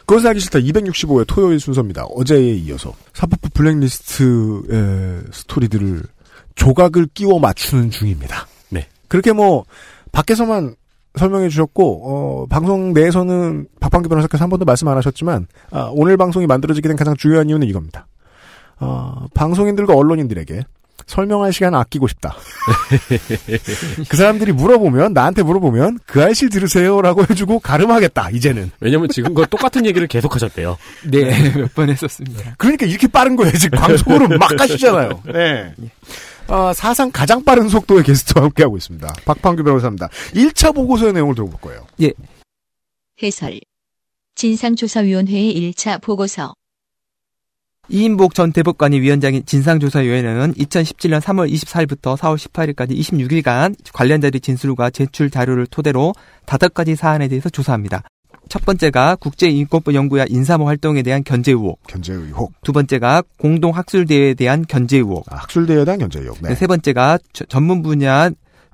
그것은 알기 싫다 265회 토요일 순서입니다. 어제에 이어서 사법부 블랙리스트의 스토리들을 조각을 끼워 맞추는 중입니다. 네. 그렇게 뭐 밖에서만 설명해 주셨고 어, 방송 내에서는 박판규 변호사께서 한 번도 말씀 안 하셨지만 아, 오늘 방송이 만들어지게 된 가장 중요한 이유는 이겁니다. 어, 방송인들과 언론인들에게 설명할 시간을 아끼고 싶다. 그 사람들이 물어보면 나한테 물어보면 그 알실 들으세요라고 해주고 가름하겠다. 이제는. 왜냐면 지금 그 똑같은 얘기를 계속 하셨대요. 네, 몇 번 했었습니다. 그러니까 이렇게 빠른 거예요. 지금 방송으로 막 가시잖아요. 네. 어, 사상 가장 빠른 속도의 게스트와 함께하고 있습니다. 박판규 변호사입니다. 1차 보고서의 내용을 들어볼 거예요. 해설. 진상조사위원회의 1차 보고서. 이인복 전 대법관이 위원장인 진상조사위원회는 2017년 3월 24일부터 4월 18일까지 26일간 관련자들의 진술과 제출 자료를 토대로 다섯 가지 사안에 대해서 조사합니다. 첫 번째가 국제인권부 연구야 인사모 활동에 대한 견제 의혹. 견제 의혹. 두 번째가 공동 학술대회에 대한 견제 의혹. 아, 학술대회에 대한 견제 의혹. 네. 세 번째가 저- 전문 분야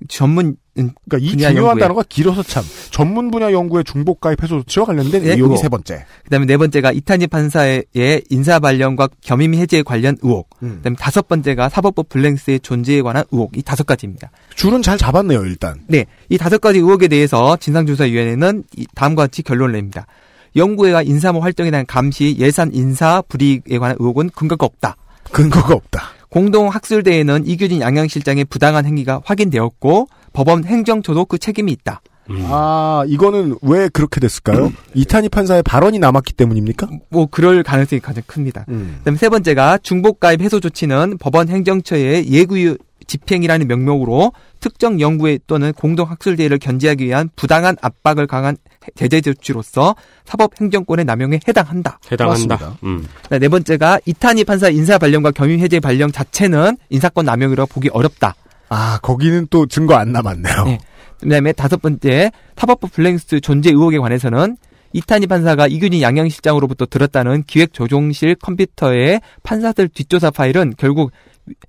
전문 음, 그러니까 이 중요한 연구에. 단어가 길어서 참 전문 분야 연구의 중복 가입 해소 조치와 관련된 네, 의혹이 그거. 세 번째. 그다음에 네 번째가 이탄희 판사의 인사 발령과 겸임 해제 관련 의혹. 음. 그다음에 다섯 번째가 사법부 블랙리스트의 존재에 관한 의혹. 이 다섯 가지입니다. 줄은 잘 잡았네요. 일단. 네, 이 다섯 가지 의혹에 대해서 진상조사위원회는 이 다음과 같이 결론을 냅니다. 연구회와 인사모 활동에 대한 감시, 예산 인사 불이익에 관한 의혹은 근거가 없다. 근거가 없다. 공동 학술대에는 이규진 양양실장의 부당한 행위가 확인되었고 법원 행정처도 그 책임이 있다. 음. 아, 이거는 왜 그렇게 됐을까요? 이탄희 판사의 발언이 남았기 때문입니까? 뭐 그럴 가능성이 가장 큽니다. 음. 그 다음에 세 번째가 중복가입 해소 조치는 법원 행정처의 예구 집행이라는 명목으로 특정 연구회 또는 공동 학술대회를 견제하기 위한 부당한 압박을 강한 제재 조치로서 사법 행정권의 남용에 해당한다. 해당한다. 음. 네, 네 번째가 이탄희 판사 인사 발령과 겸임 해제 발령 자체는 인사권 남용이라고 보기 어렵다. 아, 거기는 또 증거 안 남았네요. 네. 그다음에 다섯 번째 사법부 블랙리스트 존재 의혹에 관해서는 이탄희 판사가 이균희 양양실장으로부터 들었다는 기획조정실 컴퓨터의 판사들 뒷조사 파일은 결국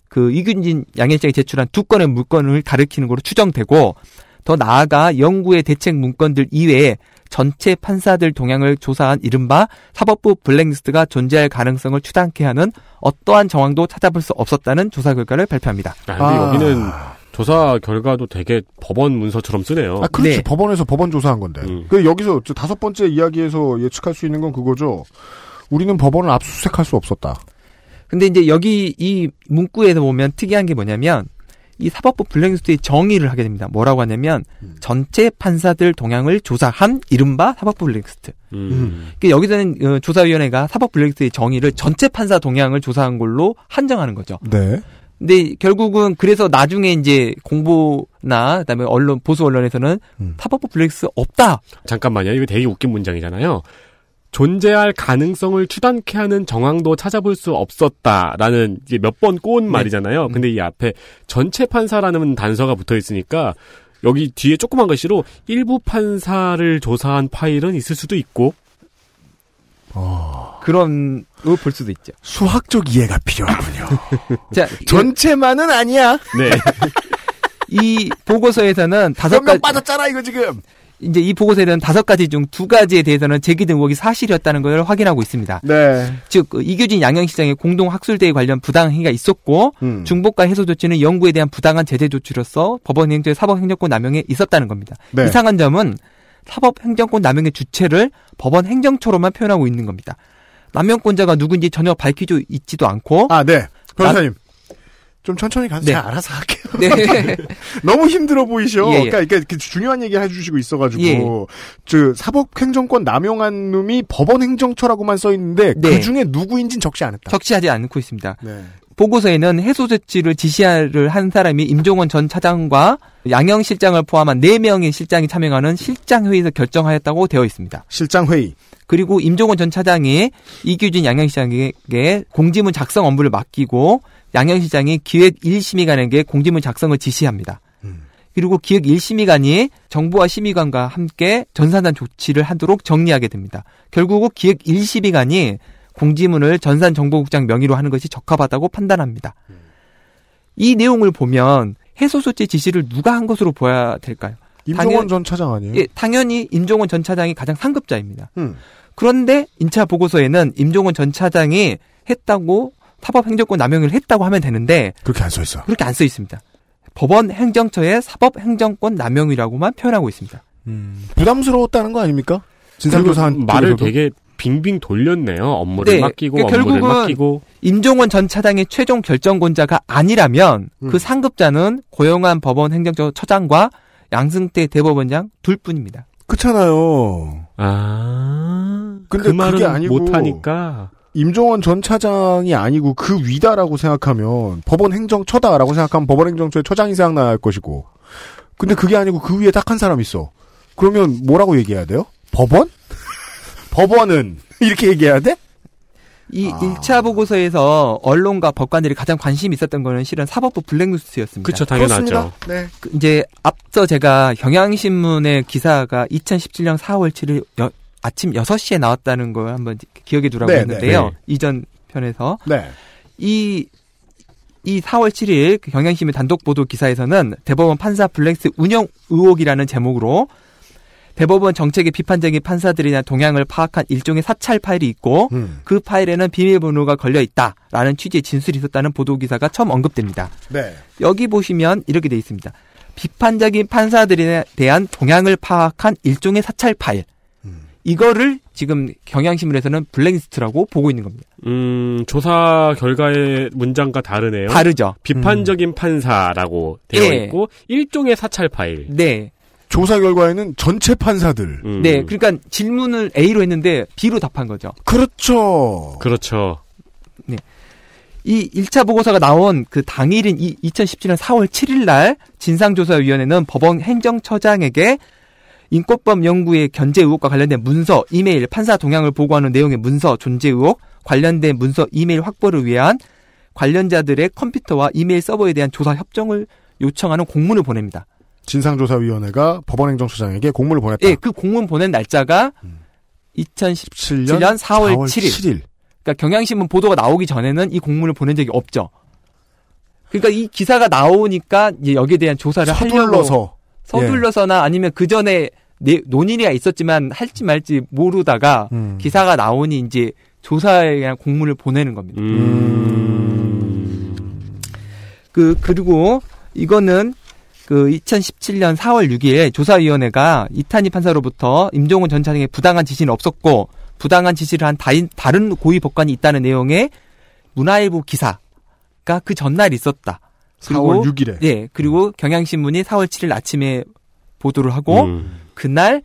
그 이균진 양현장이 제출한 두 건의 물건을 가리키는 것으로 추정되고 더 나아가 연구의 대책 문건들 이외에 전체 판사들 동향을 조사한 이른바 사법부 블랙리스트가 존재할 가능성을 추단케 하는 어떠한 정황도 찾아볼 수 없었다는 조사 결과를 발표합니다. 아, 근데 아. 여기는 조사 결과도 되게 법원 문서처럼 쓰네요. 아, 그렇지. 네. 법원에서 법원 조사한 건데. 음. 그 여기서 저 다섯 번째 이야기에서 예측할 수 있는 건 그거죠. 우리는 법원을 압수수색할 수 없었다. 근데 이제 여기 이 문구에서 보면 특이한 게 뭐냐면 이 사법부 블랙리스트의 정의를 하게 됩니다. 뭐라고 하냐면 음. 전체 판사들 동향을 조사한 이른바 사법부 블랙리스트. 음. 그러니까 여기서는 어, 조사위원회가 사법 블랙리스트의 정의를 전체 판사 동향을 조사한 걸로 한정하는 거죠. 네. 근데 결국은 그래서 나중에 이제 공보나 그다음에 언론 보수 언론에서는 음. 사법부 블랙리스트 없다. 잠깐만요. 이거 되게 웃긴 문장이잖아요. 존재할 가능성을 추단케 하는 정황도 찾아볼 수 없었다라는 이게 몇번 꼬은 말이잖아요. 근데 이 앞에 전체 판사라는 단서가 붙어 있으니까 여기 뒤에 조그만 글씨로 일부 판사를 조사한 파일은 있을 수도 있고 그런 걸볼 수도 있죠. 수학적 이해가 필요하군요. 자, 전체만은 아니야. 네. 이 보고서에서는 다섯 가지 빠졌잖아, 이거 지금. 이제 이 보고서에는 다섯 가지 중 두 가지에 대해서는 제기된 의혹이 사실이었다는 걸 확인하고 있습니다. 네. 즉그 이규진 양양시장의 공동 학술대회 관련 부당 행위가 있었고 음. 중복과 해소 조치는 연구에 대한 부당한 제재 조치로서 법원 행정의 사법 행정권 남용에 있었다는 겁니다. 네. 이상한 점은 사법 행정권 남용의 주체를 법원 행정처로만 표현하고 있는 겁니다. 남용권자가 누군지 전혀 밝히지 있지도 않고 아, 네. 변호사님. 좀 천천히 가서 네. 제가 알아서 할게요. 네. 너무 힘들어 보이셔. 예, 예. 그러니까, 그러니까 그 중요한 얘기 해주시고 있어가지고 예. 저 사법행정권 남용한 놈이 법원 행정처라고만 써 있는데 네. 그 중에 누구인진 적지 않았다. 적시하지 않고 있습니다. 네. 보고서에는 해소 조치를 지시를 한 사람이 임종원 전 차장과 양영 실장을 포함한 4명의 실장이 참여하는 실장 회의에서 결정하였다고 되어 있습니다. 실장 회의. 그리고 임종원 전 차장이 이규진 양양시장에게 공지문 작성 업무를 맡기고 양양시장이 기획 1심의관에게 공지문 작성을 지시합니다. 음. 그리고 기획 1심의관이 정부와 심의관과 함께 전산단 조치를 하도록 정리하게 됩니다. 결국은 기획 1심의관이 공지문을 전산정보국장 명의로 하는 것이 적합하다고 판단합니다. 이 내용을 보면 해소 조치 지시를 누가 한 것으로 보아야 될까요? 임종원 당연- 전 차장 아니에요? 예, 당연히 임종원 전 차장이 가장 상급자입니다. 음. 그런데 인차 보고서에는 임종원 전 차장이 했다고 사법 행정권 남용을 했다고 하면 되는데 그렇게 안 써 있어. 그렇게 안 써 있습니다. 법원 행정처의 사법 행정권 남용이라고만 표현하고 있습니다. 부담스러웠다는 거 아닙니까? 진상조사한 그리고 말을 쪽에서도? 되게 빙빙 돌렸네요. 업무를 네, 맡기고 그러니까 업무를 결국은 맡기고 임종원 전 차장의 최종 결정권자가 아니라면 음. 그 상급자는 고용한 법원 행정처 처장과 양승태 대법원장 둘뿐입니다. 그렇잖아요. 아. 근데 그 그게 말은 아니고 못 하니까 임종원 전 차장이 아니고 그 위다라고 생각하면 법원 행정처다라고 생각하면 법원 행정처의 처장이 생각나야 할 것이고. 근데 그게 아니고 그 위에 딱 한 사람 있어. 그러면 뭐라고 얘기해야 돼요? 법원? 법원은 이렇게 얘기해야 돼? 이 아. 1차 보고서에서 언론과 법관들이 가장 관심이 있었던 거는 실은 사법부 블랙리스트였습니다. 그쵸 당연하죠. 그렇습니다. 네. 그 이제 앞서 제가 경향신문의 기사가 2017년 4월 7일 여- 아침 6시에 나왔다는 걸 한번 기억해 두라고 네, 했는데요. 네. 이전 편에서 네. 이, 이 4월 7일 그 경향신문 단독 보도 기사에서는 대법원 판사 블랙스 운영 의혹이라는 제목으로 대법원 정책의 비판적인 판사들에 대한 동향을 파악한 일종의 사찰 파일이 있고 음. 그 파일에는 비밀번호가 걸려 있다라는 취지의 진술이 있었다는 보도 기사가 처음 언급됩니다. 네. 여기 보시면 이렇게 돼 있습니다. 비판적인 판사들에 대한 동향을 파악한 일종의 사찰 파일. 음. 이거를 지금 경향신문에서는 블랙리스트라고 보고 있는 겁니다. 음, 조사 결과의 문장과 다르네요. 다르죠. 비판적인 판사라고 되어 예. 있고 일종의 사찰 파일. 네. 조사 결과에는 전체 판사들. 음. 네. 그러니까 질문을 A로 했는데 B로 답한 거죠. 그렇죠. 그렇죠. 이 1차 보고서가 나온 그 당일인 이 2017년 4월 7일 날 진상조사위원회는 법원 행정처장에게 인권법 연구의 견제 의혹과 관련된 문서, 이메일, 판사 동향을 보고하는 내용의 문서 존재 의혹, 관련된 문서, 이메일 확보를 위한 관련자들의 컴퓨터와 이메일 서버에 대한 조사 협정을 요청하는 공문을 보냅니다. 진상조사위원회가 법원행정처장에게 공문을 보냈다. 예, 그 공문 보낸 날짜가 2017년 4월 7일. 그러니까 경향신문 보도가 나오기 전에는 이 공문을 보낸 적이 없죠. 그러니까 이 기사가 나오니까 이제 여기에 대한 조사를 서둘러서. 서둘러서나 아니면 그 전에 논의가 있었지만 할지 말지 모르다가 음. 기사가 나오니 이제 조사에 대한 공문을 보내는 겁니다. 음. 그 그리고 이거는 그 2017년 4월 6일 조사위원회가 이탄희 판사로부터 임종훈 전 차장의 부당한 지시는 없었고 부당한 지시를 한 다인, 다른 고위 법관이 있다는 내용의 문화일보 기사가 그 전날 있었다. 4월 6일에. 예, 그리고 경향신문이 4월 7일 아침에 보도를 하고 음. 그날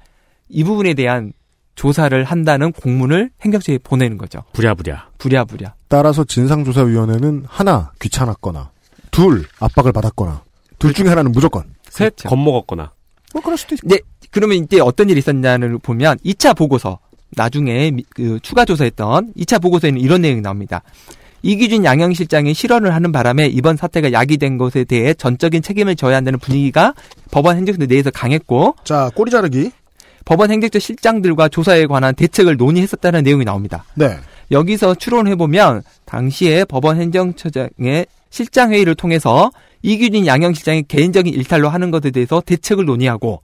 이 부분에 대한 조사를 한다는 공문을 행정처에 보내는 거죠. 부랴부랴. 부랴부랴. 따라서 진상조사위원회는 하나 귀찮았거나 둘 압박을 받았거나 둘 중에 하나는 무조건. 셋 그렇죠. 겁먹었거나. 뭐 그럴 수도 있고. 네, 그러면 이때 어떤 일이 있었냐를 보면 2차 보고서 나중에 미- 그 추가 조사했던 2차 보고서에는 이런 내용이 나옵니다. 이기준 양형실장이 실언을 하는 바람에 이번 사태가 야기된 것에 대해 전적인 책임을 져야 한다는 분위기가 법원 행정처 내에서 강했고 자 꼬리 자르기. 법원 행정처 실장들과 조사에 관한 대책을 논의했었다는 내용이 나옵니다. 네. 여기서 추론해 보면 당시에 법원 행정처장의 실장 회의를 통해서 이규진 양형실장이 개인적인 일탈로 하는 것에 대해서 대책을 논의하고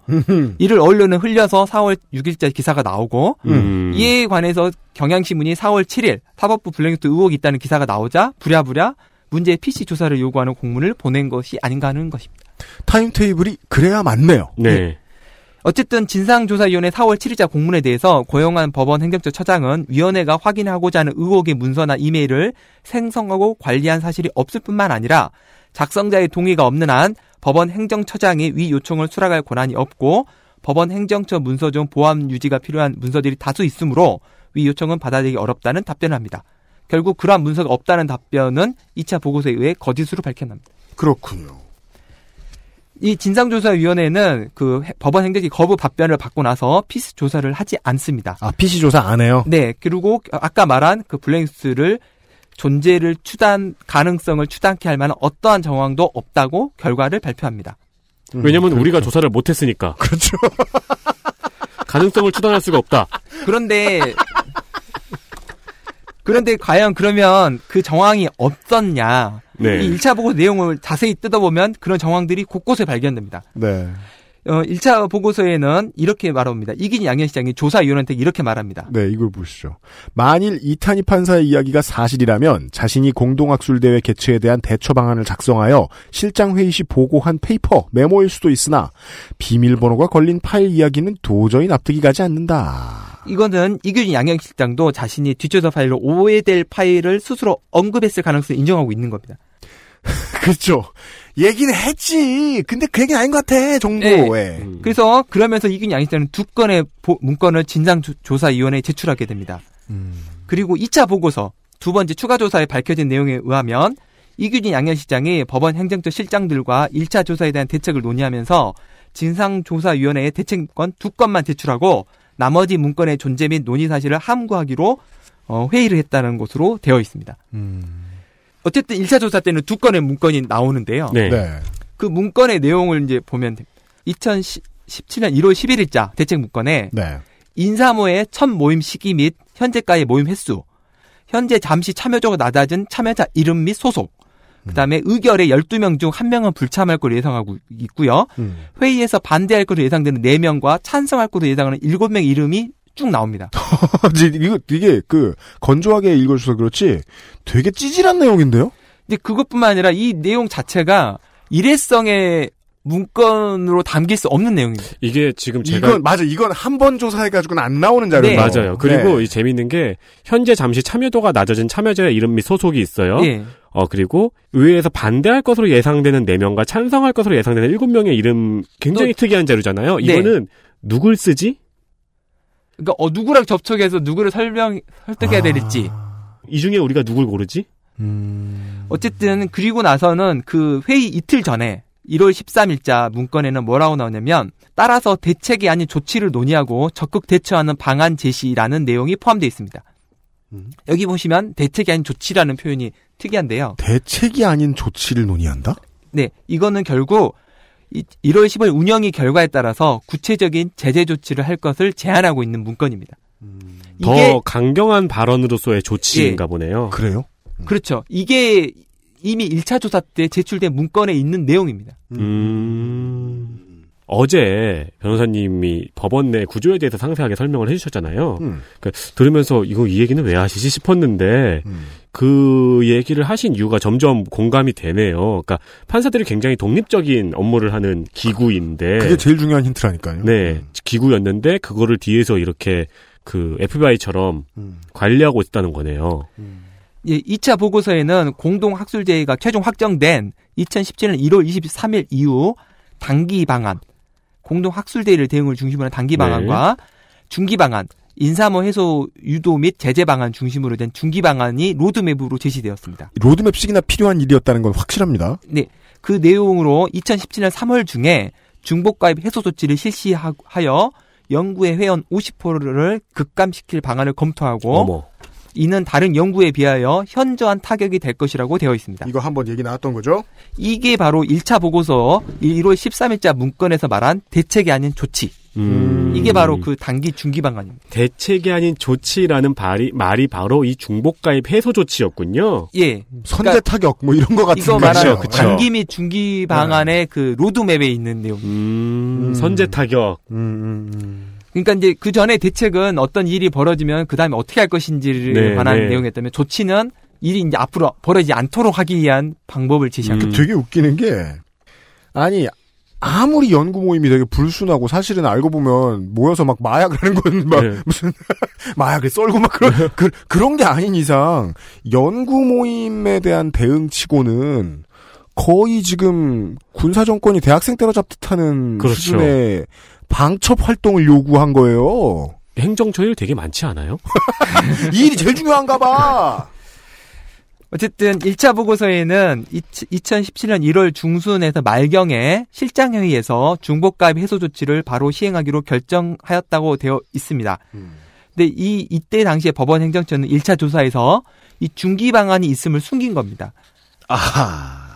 이를 언론에 흘려서 4월 6일자 기사가 나오고 음. 이에 관해서 경향신문이 4월 7일 사법부 블랙리스트 의혹이 있다는 기사가 나오자 부랴부랴 문제의 PC 조사를 요구하는 공문을 보낸 것이 아닌가 하는 것입니다. 타임테이블이 그래야 맞네요. 네. 어쨌든 진상조사위원회 4월 7일자 공문에 대해서 고용한 법원 행정처 처장은 위원회가 확인하고자 하는 의혹의 문서나 이메일을 생성하고 관리한 사실이 없을 뿐만 아니라 작성자의 동의가 없는 한 법원 행정처장이 위 요청을 수락할 권한이 없고 법원 행정처 문서 중 보안 유지가 필요한 문서들이 다수 있으므로 위 요청은 받아들이기 어렵다는 답변을 합니다. 결국 그러한 문서가 없다는 답변은 2차 보고서에 의해 거짓으로 밝혀집니다. 그렇군요. 이 진상조사위원회는 그 해- 법원 행정처 거부 답변을 받고 나서 PC 조사를 하지 않습니다. 아 PC 조사 안 해요. 네, 그리고 아까 말한 그 블랙리스트를 존재를 추단 가능성을 추단케 할 만한 어떠한 정황도 없다고 결과를 발표합니다. 왜냐면 우리가 조사를 못 했으니까. 그렇죠. 가능성을 추단할 수가 없다. 그런데 그런데 과연 그러면 그 정황이 없었냐? 네. 이 1차 보고 내용을 자세히 뜯어보면 그런 정황들이 곳곳에 발견됩니다. 네. 어, 1차 보고서에는 이렇게 말합니다. 이긴 양현시장이 조사위원한테 이렇게 말합니다. 네, 이걸 보시죠. 만일 이탄희 판사의 이야기가 사실이라면 자신이 공동학술대회 개최에 대한 대처 방안을 작성하여 실장 회의 시 보고한 paper, 메모일 수도 있으나 비밀번호가 걸린 파일 이야기는 도저히 납득이 가지 않는다. 이거는 이규진 양형실장도 자신이 뒷조사 파일로 오해될 파일을 스스로 언급했을 가능성을 인정하고 있는 겁니다. 그렇죠. 얘기는 했지. 근데 그 얘기는 아닌 것 같아. 정도에. 음. 그래서 그러면서 이규진 양형실장은 두 건의 보- 문건을 진상조사위원회에 제출하게 됩니다. 그리고 2차 보고서 두 번째 추가 조사에 밝혀진 내용에 의하면 이규진 양현시장이 법원 행정처 실장들과 1차 조사에 대한 대책을 논의하면서 진상조사위원회에 대책권 두 건만 제출하고 나머지 문건의 존재 및 논의 사실을 함구하기로 어, 회의를 했다는 것으로 되어 있습니다. 어쨌든 1차 조사 때는 두 건의 문건이 나오는데요. 네. 네. 그 문건의 내용을 이제 보면 됩니다. 2017년 1월 11일자 대책 문건에 네. 인사모의 첫 모임 시기 및 현재까지 모임 횟수, 현재 잠시 참여도가 낮아진 참여자 이름 및 소속, 그 다음에 의결에 12명 중 1명은 불참할 것으로 예상하고 있고요. 음. 회의에서 반대할 것으로 예상되는 4명과 찬성할 것으로 예상하는 7명 이름이 쭉 나옵니다. 이거 이게 그 건조하게 읽어줘서 그렇지 되게 찌질한 내용인데요. 이제 그것뿐만 아니라 이 내용 자체가 일회성의 문건으로 담길 수 없는 내용입니다. 이게 지금 제가 이건 맞아. 이건 한 번 조사해가지고는 안 나오는 자료. 네. 맞아요. 그리고 네. 이 재미있는 게 현재 잠시 참여도가 낮아진 참여자의 이름 및 소속이 있어요. 예. 어 그리고 의회에서 반대할 것으로 예상되는 4명과 찬성할 것으로 예상되는 7명의 이름 굉장히 특이한 자료잖아요. 네. 이거는 누굴 쓰지? 그러니까 어, 누구랑 접촉해서 누구를 설명 설득해야 아. 될지. 이 중에 우리가 누굴 고르지? 음. 어쨌든 그리고 나서는 그 회의 이틀 전에 1월 13일자 문건에는 뭐라고 나오냐면 따라서 대책이 아닌 조치를 논의하고 적극 대처하는 방안 제시라는 내용이 포함되어 있습니다. 음. 여기 보시면 대책이 아닌 조치라는 표현이 특이한데요. 대책이 아닌 조치를 논의한다? 네, 이거는 결국 이- 1월 15일 운영이 결과에 따라서 구체적인 제재 조치를 할 것을 제안하고 있는 문건입니다. 더 이게 강경한 발언으로서의 조치인가 예. 보네요. 그래요? 그렇죠. 이게 이미 1차 조사 때 제출된 문건에 있는 내용입니다. 음. 어제 변호사님이 법원 내 구조에 대해서 상세하게 설명을 해주셨잖아요. 음. 그 들으면서 이거 이 얘기는 왜 하시지 싶었는데 음. 그 얘기를 하신 이유가 점점 공감이 되네요. 그러니까 판사들이 굉장히 독립적인 업무를 하는 기구인데 그게 제일 중요한 힌트라니까요. 네 기구였는데 그거를 뒤에서 이렇게 그 FBI처럼 음. 관리하고 있다는 거네요. 예, 2차 보고서에는 공동학술제의가 최종 확정된 2017년 1월 23일 이후 단기 방안, 공동 학술대의를 대응을 중심으로 한 단기 네. 방안과 중기 방안, 인사모 해소 유도 및 제재 방안 중심으로 된 중기 방안이 로드맵으로 제시되었습니다. 로드맵식이나 필요한 일이었다는 건 확실합니다. 네, 그 내용으로 2017년 3월 중에 중복가입 해소 조치를 실시하여 연구의 회원 50%를 급감시킬 방안을 검토하고 어머. 이는 다른 연구에 비하여 현저한 타격이 될 것이라고 되어 있습니다. 이거 한번 얘기 나왔던 거죠? 이게 바로 1차 보고서 1월 13일자 문건에서 말한 대책이 아닌 조치. 음. 이게 바로 그 단기 중기 방안입니다. 대책이 아닌 조치라는 말이, 말이 바로 이 중복가입 해소 조치였군요. 예. 선제 타격 뭐 이런 거 같은 이거 거. 말하는 그쵸, 그쵸. 단기 및 중기 방안의 그 로드맵에 있는 내용. 음, 음. 선제 타격. 음, 음, 음. 그러니까 이제 그 전에 대책은 어떤 일이 벌어지면 그 다음에 어떻게 할 것인지를 네, 관한 네. 내용이었다면 조치는 일이 이제 앞으로 벌어지지 않도록 하기 위한 방법을 제시한 음. 거. 되게 웃기는 게 아니 아무리 연구 모임이 되게 불순하고 사실은 알고 보면 모여서 막 마약을 하는 건막 네. 무슨 마약을 썰고 막 그런 그, 그런 게 아닌 이상 연구 모임에 대한 대응치고는 거의 지금 군사 정권이 대학생 때려잡듯 하는 그렇죠. 수준의 방첩 활동을 요구한 거예요. 행정처 일 되게 많지 않아요? 이 일이 제일 중요한가 봐. 어쨌든 1차 보고서에는 2017년 1월 중순에서 말경에 실장회의에서 중복가입 해소 조치를 바로 시행하기로 결정하였다고 되어 있습니다. 근데 이 이때 당시에 법원 행정처는 1차 조사에서 이 중기 방안이 있음을 숨긴 겁니다. 아하.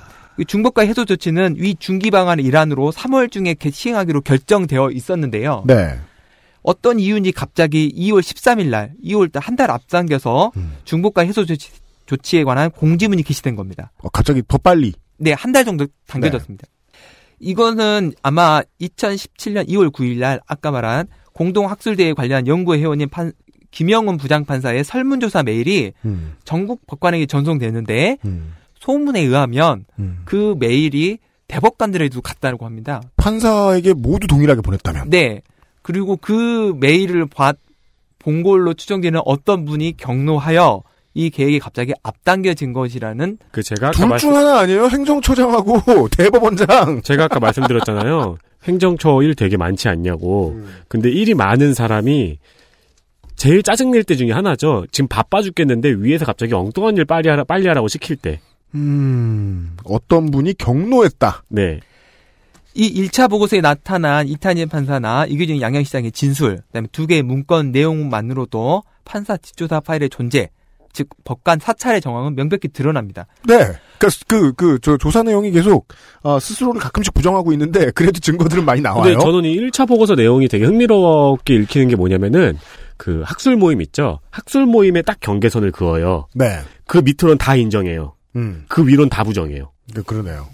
이 중복가입 해소 조치는 위 중기 방안의 일환으로 3월 중에 개- 시행하기로 결정되어 있었는데요. 네. 어떤 이유인지 갑자기 2월 13일 날, 2월 한 달 앞당겨서 음. 중복가입 해소 조치, 조치 에 관한 공지문이 게시된 겁니다. 어, 갑자기 더 빨리. 네, 한 달 정도 당겨졌습니다. 이거는 아마 2017년 2월 9일 날 아까 말한 공동학술대에 관련 연구회 회원인 판, 김영훈 부장판사의 설문조사 메일이 음, 전국 법관에게 전송되는데 음, 소문에 의하면 음. 그 메일이 대법관들에도 갔다고 합니다. 판사에게 모두 동일하게 보냈다면. 네. 그리고 그 메일을 봐- 본 걸로 추정되는 어떤 분이 경로하여 이 계획이 갑자기 앞당겨진 것이라는 그 제가 아까 둘 말씀, 중 하나 아니에요? 행정처장하고 대법원장. 제가 아까 말씀드렸잖아요. 행정처 일 되게 많지 않냐고. 근데 일이 많은 사람이 제일 짜증낼 때 중에 하나죠. 지금 바빠 죽겠는데 위에서 갑자기 엉뚱한 일 빨리 하라, 빨리 하라고 시킬 때. 음, 어떤 분이 경로했다. 네. 이 1차 보고서에 나타난 이탄희 판사나 이규진 양양시장의 진술, 그다음에 두 개의 문건 내용만으로도 판사 뒷조사 파일의 존재, 즉 법관 사찰의 정황은 명백히 드러납니다. 네. 그, 그, 그, 저, 조사 내용이 계속, 아, 스스로를 가끔씩 부정하고 있는데, 그래도 증거들은 많이 나와요. 근데 저는 이 1차 보고서 내용이 되게 흥미롭게 읽히는 게 뭐냐면은 그 학술 모임 있죠. 학술 모임에 딱 경계선을 그어요. 네. 그 밑으로는 다 인정해요. 음, 그 위로는 다 부정해요. 그, 그러네요.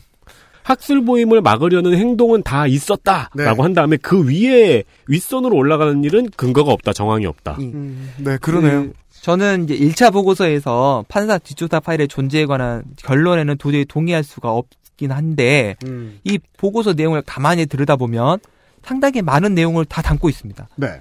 학술 모임을 막으려는 행동은 다 있었다라고 네. 한 다음에 그 위에 윗선으로 올라가는 일은 근거가 없다, 정황이 없다. 이- 음, 네, 그러네요. 그 저는 이제 1차 보고서에서 판사 뒷조사 파일의 존재에 관한 결론에는 도저히 동의할 수가 있긴 한데 음. 이 보고서 내용을 가만히 들여다보면 상당히 많은 내용을 다 담고 있습니다. 네.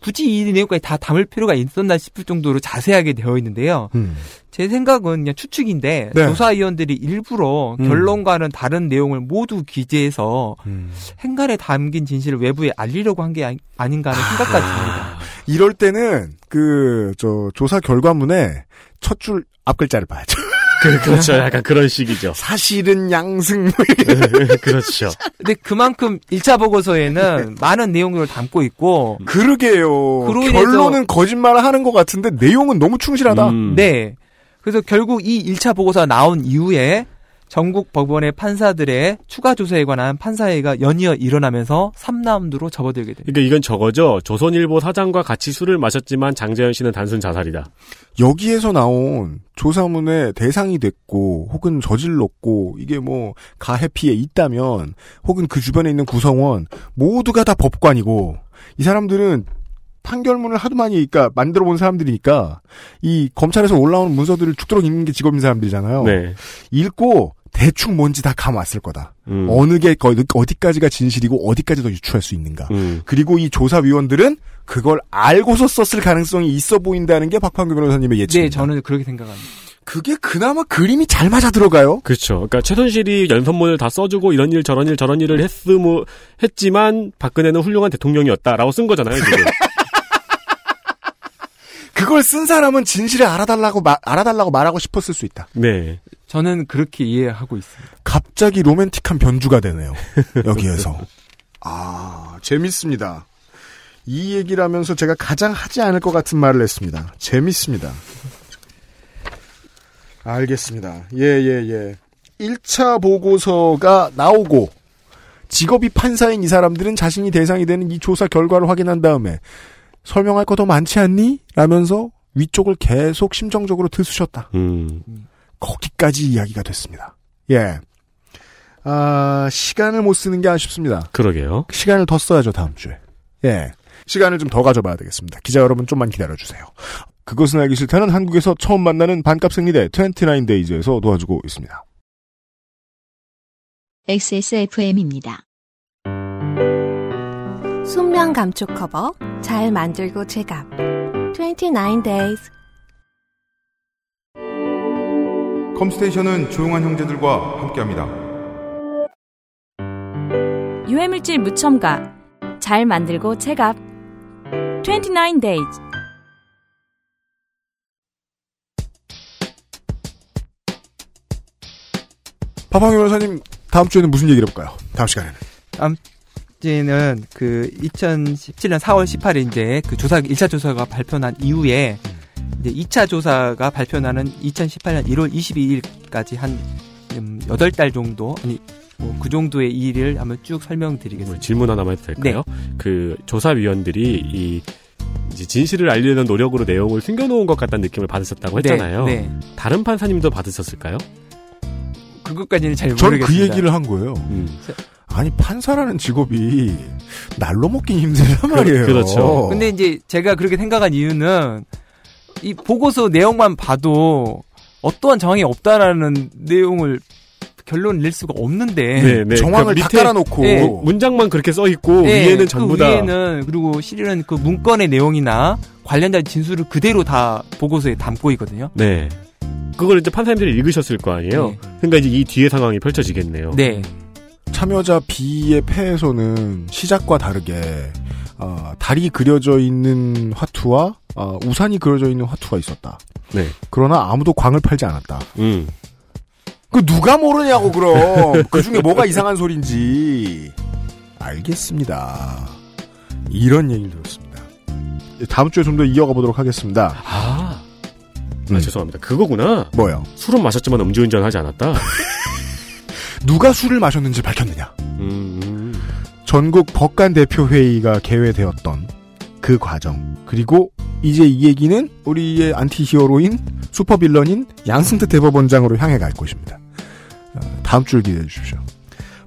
굳이 이 내용까지 다 담을 필요가 있었나 싶을 정도로 자세하게 되어 있는데요. 음. 제 생각은 그냥 추측인데 네. 조사위원들이 일부러 음. 결론과는 다른 내용을 모두 기재해서 음. 행간에 담긴 진실을 외부에 알리려고 한 게 아닌가 하는 생각까지 듭니다. 이럴 때는 그 저 조사 결과문에 첫 줄 앞 글자를 봐야죠. 그, 그렇죠. 약간 그런 식이죠. 사실은 양승 뭐 그렇죠. 근데 그만큼 1차 보고서에는 많은 내용들을 담고 있고 그러게요. 결론은 거짓말을 하는 것 같은데 내용은 너무 충실하다. 음. 네. 그래서 결국 이 1차 보고서가 나온 이후에 전국 법원의 판사들의 추가 조사에 관한 판사회가 연이어 일어나면서 3라운드로 접어들게 됩니다. 그러니까 이건 저거죠. 조선일보 사장과 같이 술을 마셨지만 장재현 씨는 단순 자살이다. 여기에서 나온 조사문의 대상이 됐고 혹은 저질렀고 이게 뭐 가해피에 있다면 혹은 그 주변에 있는 구성원 모두가 다 법관이고 이 사람들은 판결문을 하도 많이 그러니까 만들어 본 사람들이니까 이 검찰에서 올라오는 문서들을 죽도록 읽는 게 직업인 사람들이잖아요. 네. 읽고 대충 뭔지 다 감 왔을 거다. 음. 어느 게 거- 어디까지가 진실이고 어디까지 더 유추할 수 있는가. 음. 그리고 이 조사위원들은 그걸 알고서 썼을 가능성이 있어 보인다는 게 박판규 변호사님의 네, 예측입니다. 저는 그렇게 생각합니다. 그게 그나마 그림이 잘 맞아 들어가요. 그렇죠. 그러니까 최순실이 연선문을 다 써주고 이런 일 저런 일 저런 일을 했으모 했지만 박근혜는 훌륭한 대통령이었다라고 쓴 거잖아요. 지금. 그걸 쓴 사람은 진실을 알아달라고 마- 알아달라고 말하고 싶었을 수 있다. 네. 저는 그렇게 이해하고 있습니다. 갑자기 로맨틱한 변주가 되네요. 여기에서. 아, 재밌습니다. 이 얘기를 하면서 제가 가장 하지 않을 것 같은 말을 했습니다. 재밌습니다. 알겠습니다. 예, 예, 예. 1차 보고서가 나오고, 직업이 판사인 이 사람들은 자신이 대상이 되는 이 조사 결과를 확인한 다음에, 설명할 거더 많지 않니? 라면서 위쪽을 계속 심정적으로 들쑤셨다. 음. 거기까지 이야기가 됐습니다. 예. 아, 시간을 못 쓰는 게 아쉽습니다. 그러게요. 시간을 더 써야죠, 다음 주에. 예. 시간을 좀 더 가져봐야 되겠습니다. 기자 여러분 좀만 기다려주세요. 그것은 알기 싫다는 한국에서 처음 만나는 반값 생리대 29데이즈에서 도와주고 있습니다. XSFM입니다. 순면 감촉 커버 잘 만들고 제갑 29 days 컴스테이션은 조용한 형제들과 함께합니다. 유해물질 무첨가. 잘 만들고 체갑. 29 days. 파팡 변호사님, 다음 주에는 무슨 얘기를 해볼까요? 다음 시간에는. 이 제는 그 2017년 4월 18일 이제 그 조사 1차 조사가 발표난 이후에 이제 2차 조사가 발표나는 2018년 1월 22일까지 한 음, 8달 정도 아니 뭐그 정도의 일을 한번 쭉 설명드리겠습니다. 뭐 질문 하나만 해도 될까요? 그 조사위원들이 이 진실을 알리려는 노력으로 내용을 숨겨놓은 것 같다는 느낌을 받으셨다고 했잖아요. 네, 네. 다른 판사님도 받으셨을까요? 그것까지는 잘전 모르겠습니다. 그 얘기를 한 거예요. 음. 아니, 판사라는 직업이 날로 먹긴 힘들단 말이에요. 그 렇죠. 근데 이제 제가 그렇게 생각한 이유는 이 보고서 내용만 봐도 어떠한 정황이 없다라는 내용을 결론 낼 수가 없는데 네, 네. 정황을 그다 밑에 깔아놓고. 네. 문장만 그렇게 써 있고 네, 위에는 그 전부 다 위에는 그리고 실은 그 문건의 내용이나 관련자 진술을 그대로 다 보고서에 담고 있거든요. 네. 그걸 이제 판사님들이 읽으셨을 거 아니에요. 네. 그러니까 이제 이 뒤에 상황이 펼쳐지겠네요. 네. 참여자 B의 패에서는 시작과 다르게 어, 달이 그려져 있는 화투와 어, 우산이 그려져 있는 화투가 있었다. 네. 그러나 아무도 광을 팔지 않았다. 음. 그 누가 모르냐고 그럼 그 중에 뭐가 이상한 소린지 알겠습니다. 이런 얘기를 들었습니다. 다음 주에 좀 더 이어가 보도록 하겠습니다. 아. 아, 음. 죄송합니다. 그거구나. 뭐요? 술은 마셨지만 음주운전 하지 않았다. 누가 술을 마셨는지 밝혔느냐? 음, 음. 전국 법관 대표 회의가 개회되었던 그 과정 그리고 이제 이 얘기는 우리의 antihero인 supervillain인 양승태 대법원장으로 향해 갈 것입니다. 어, 다음 주를 기대해 주십시오.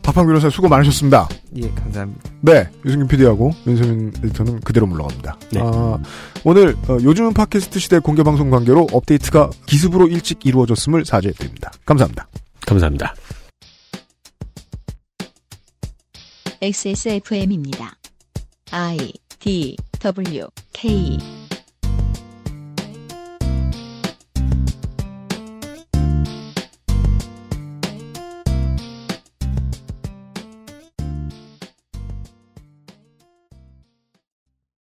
박판규 변호사 수고 많으셨습니다. 예, 감사합니다. 네, 유승균 PD하고 윤세민 에디터는 그대로 물러갑니다. 네. 아, 오늘 어, 요즘은 팟캐스트 시대 공개 방송 관계로 업데이트가 기습으로 일찍 이루어졌음을 사죄드립니다. 감사합니다. 감사합니다. XSFM입니다. I D W K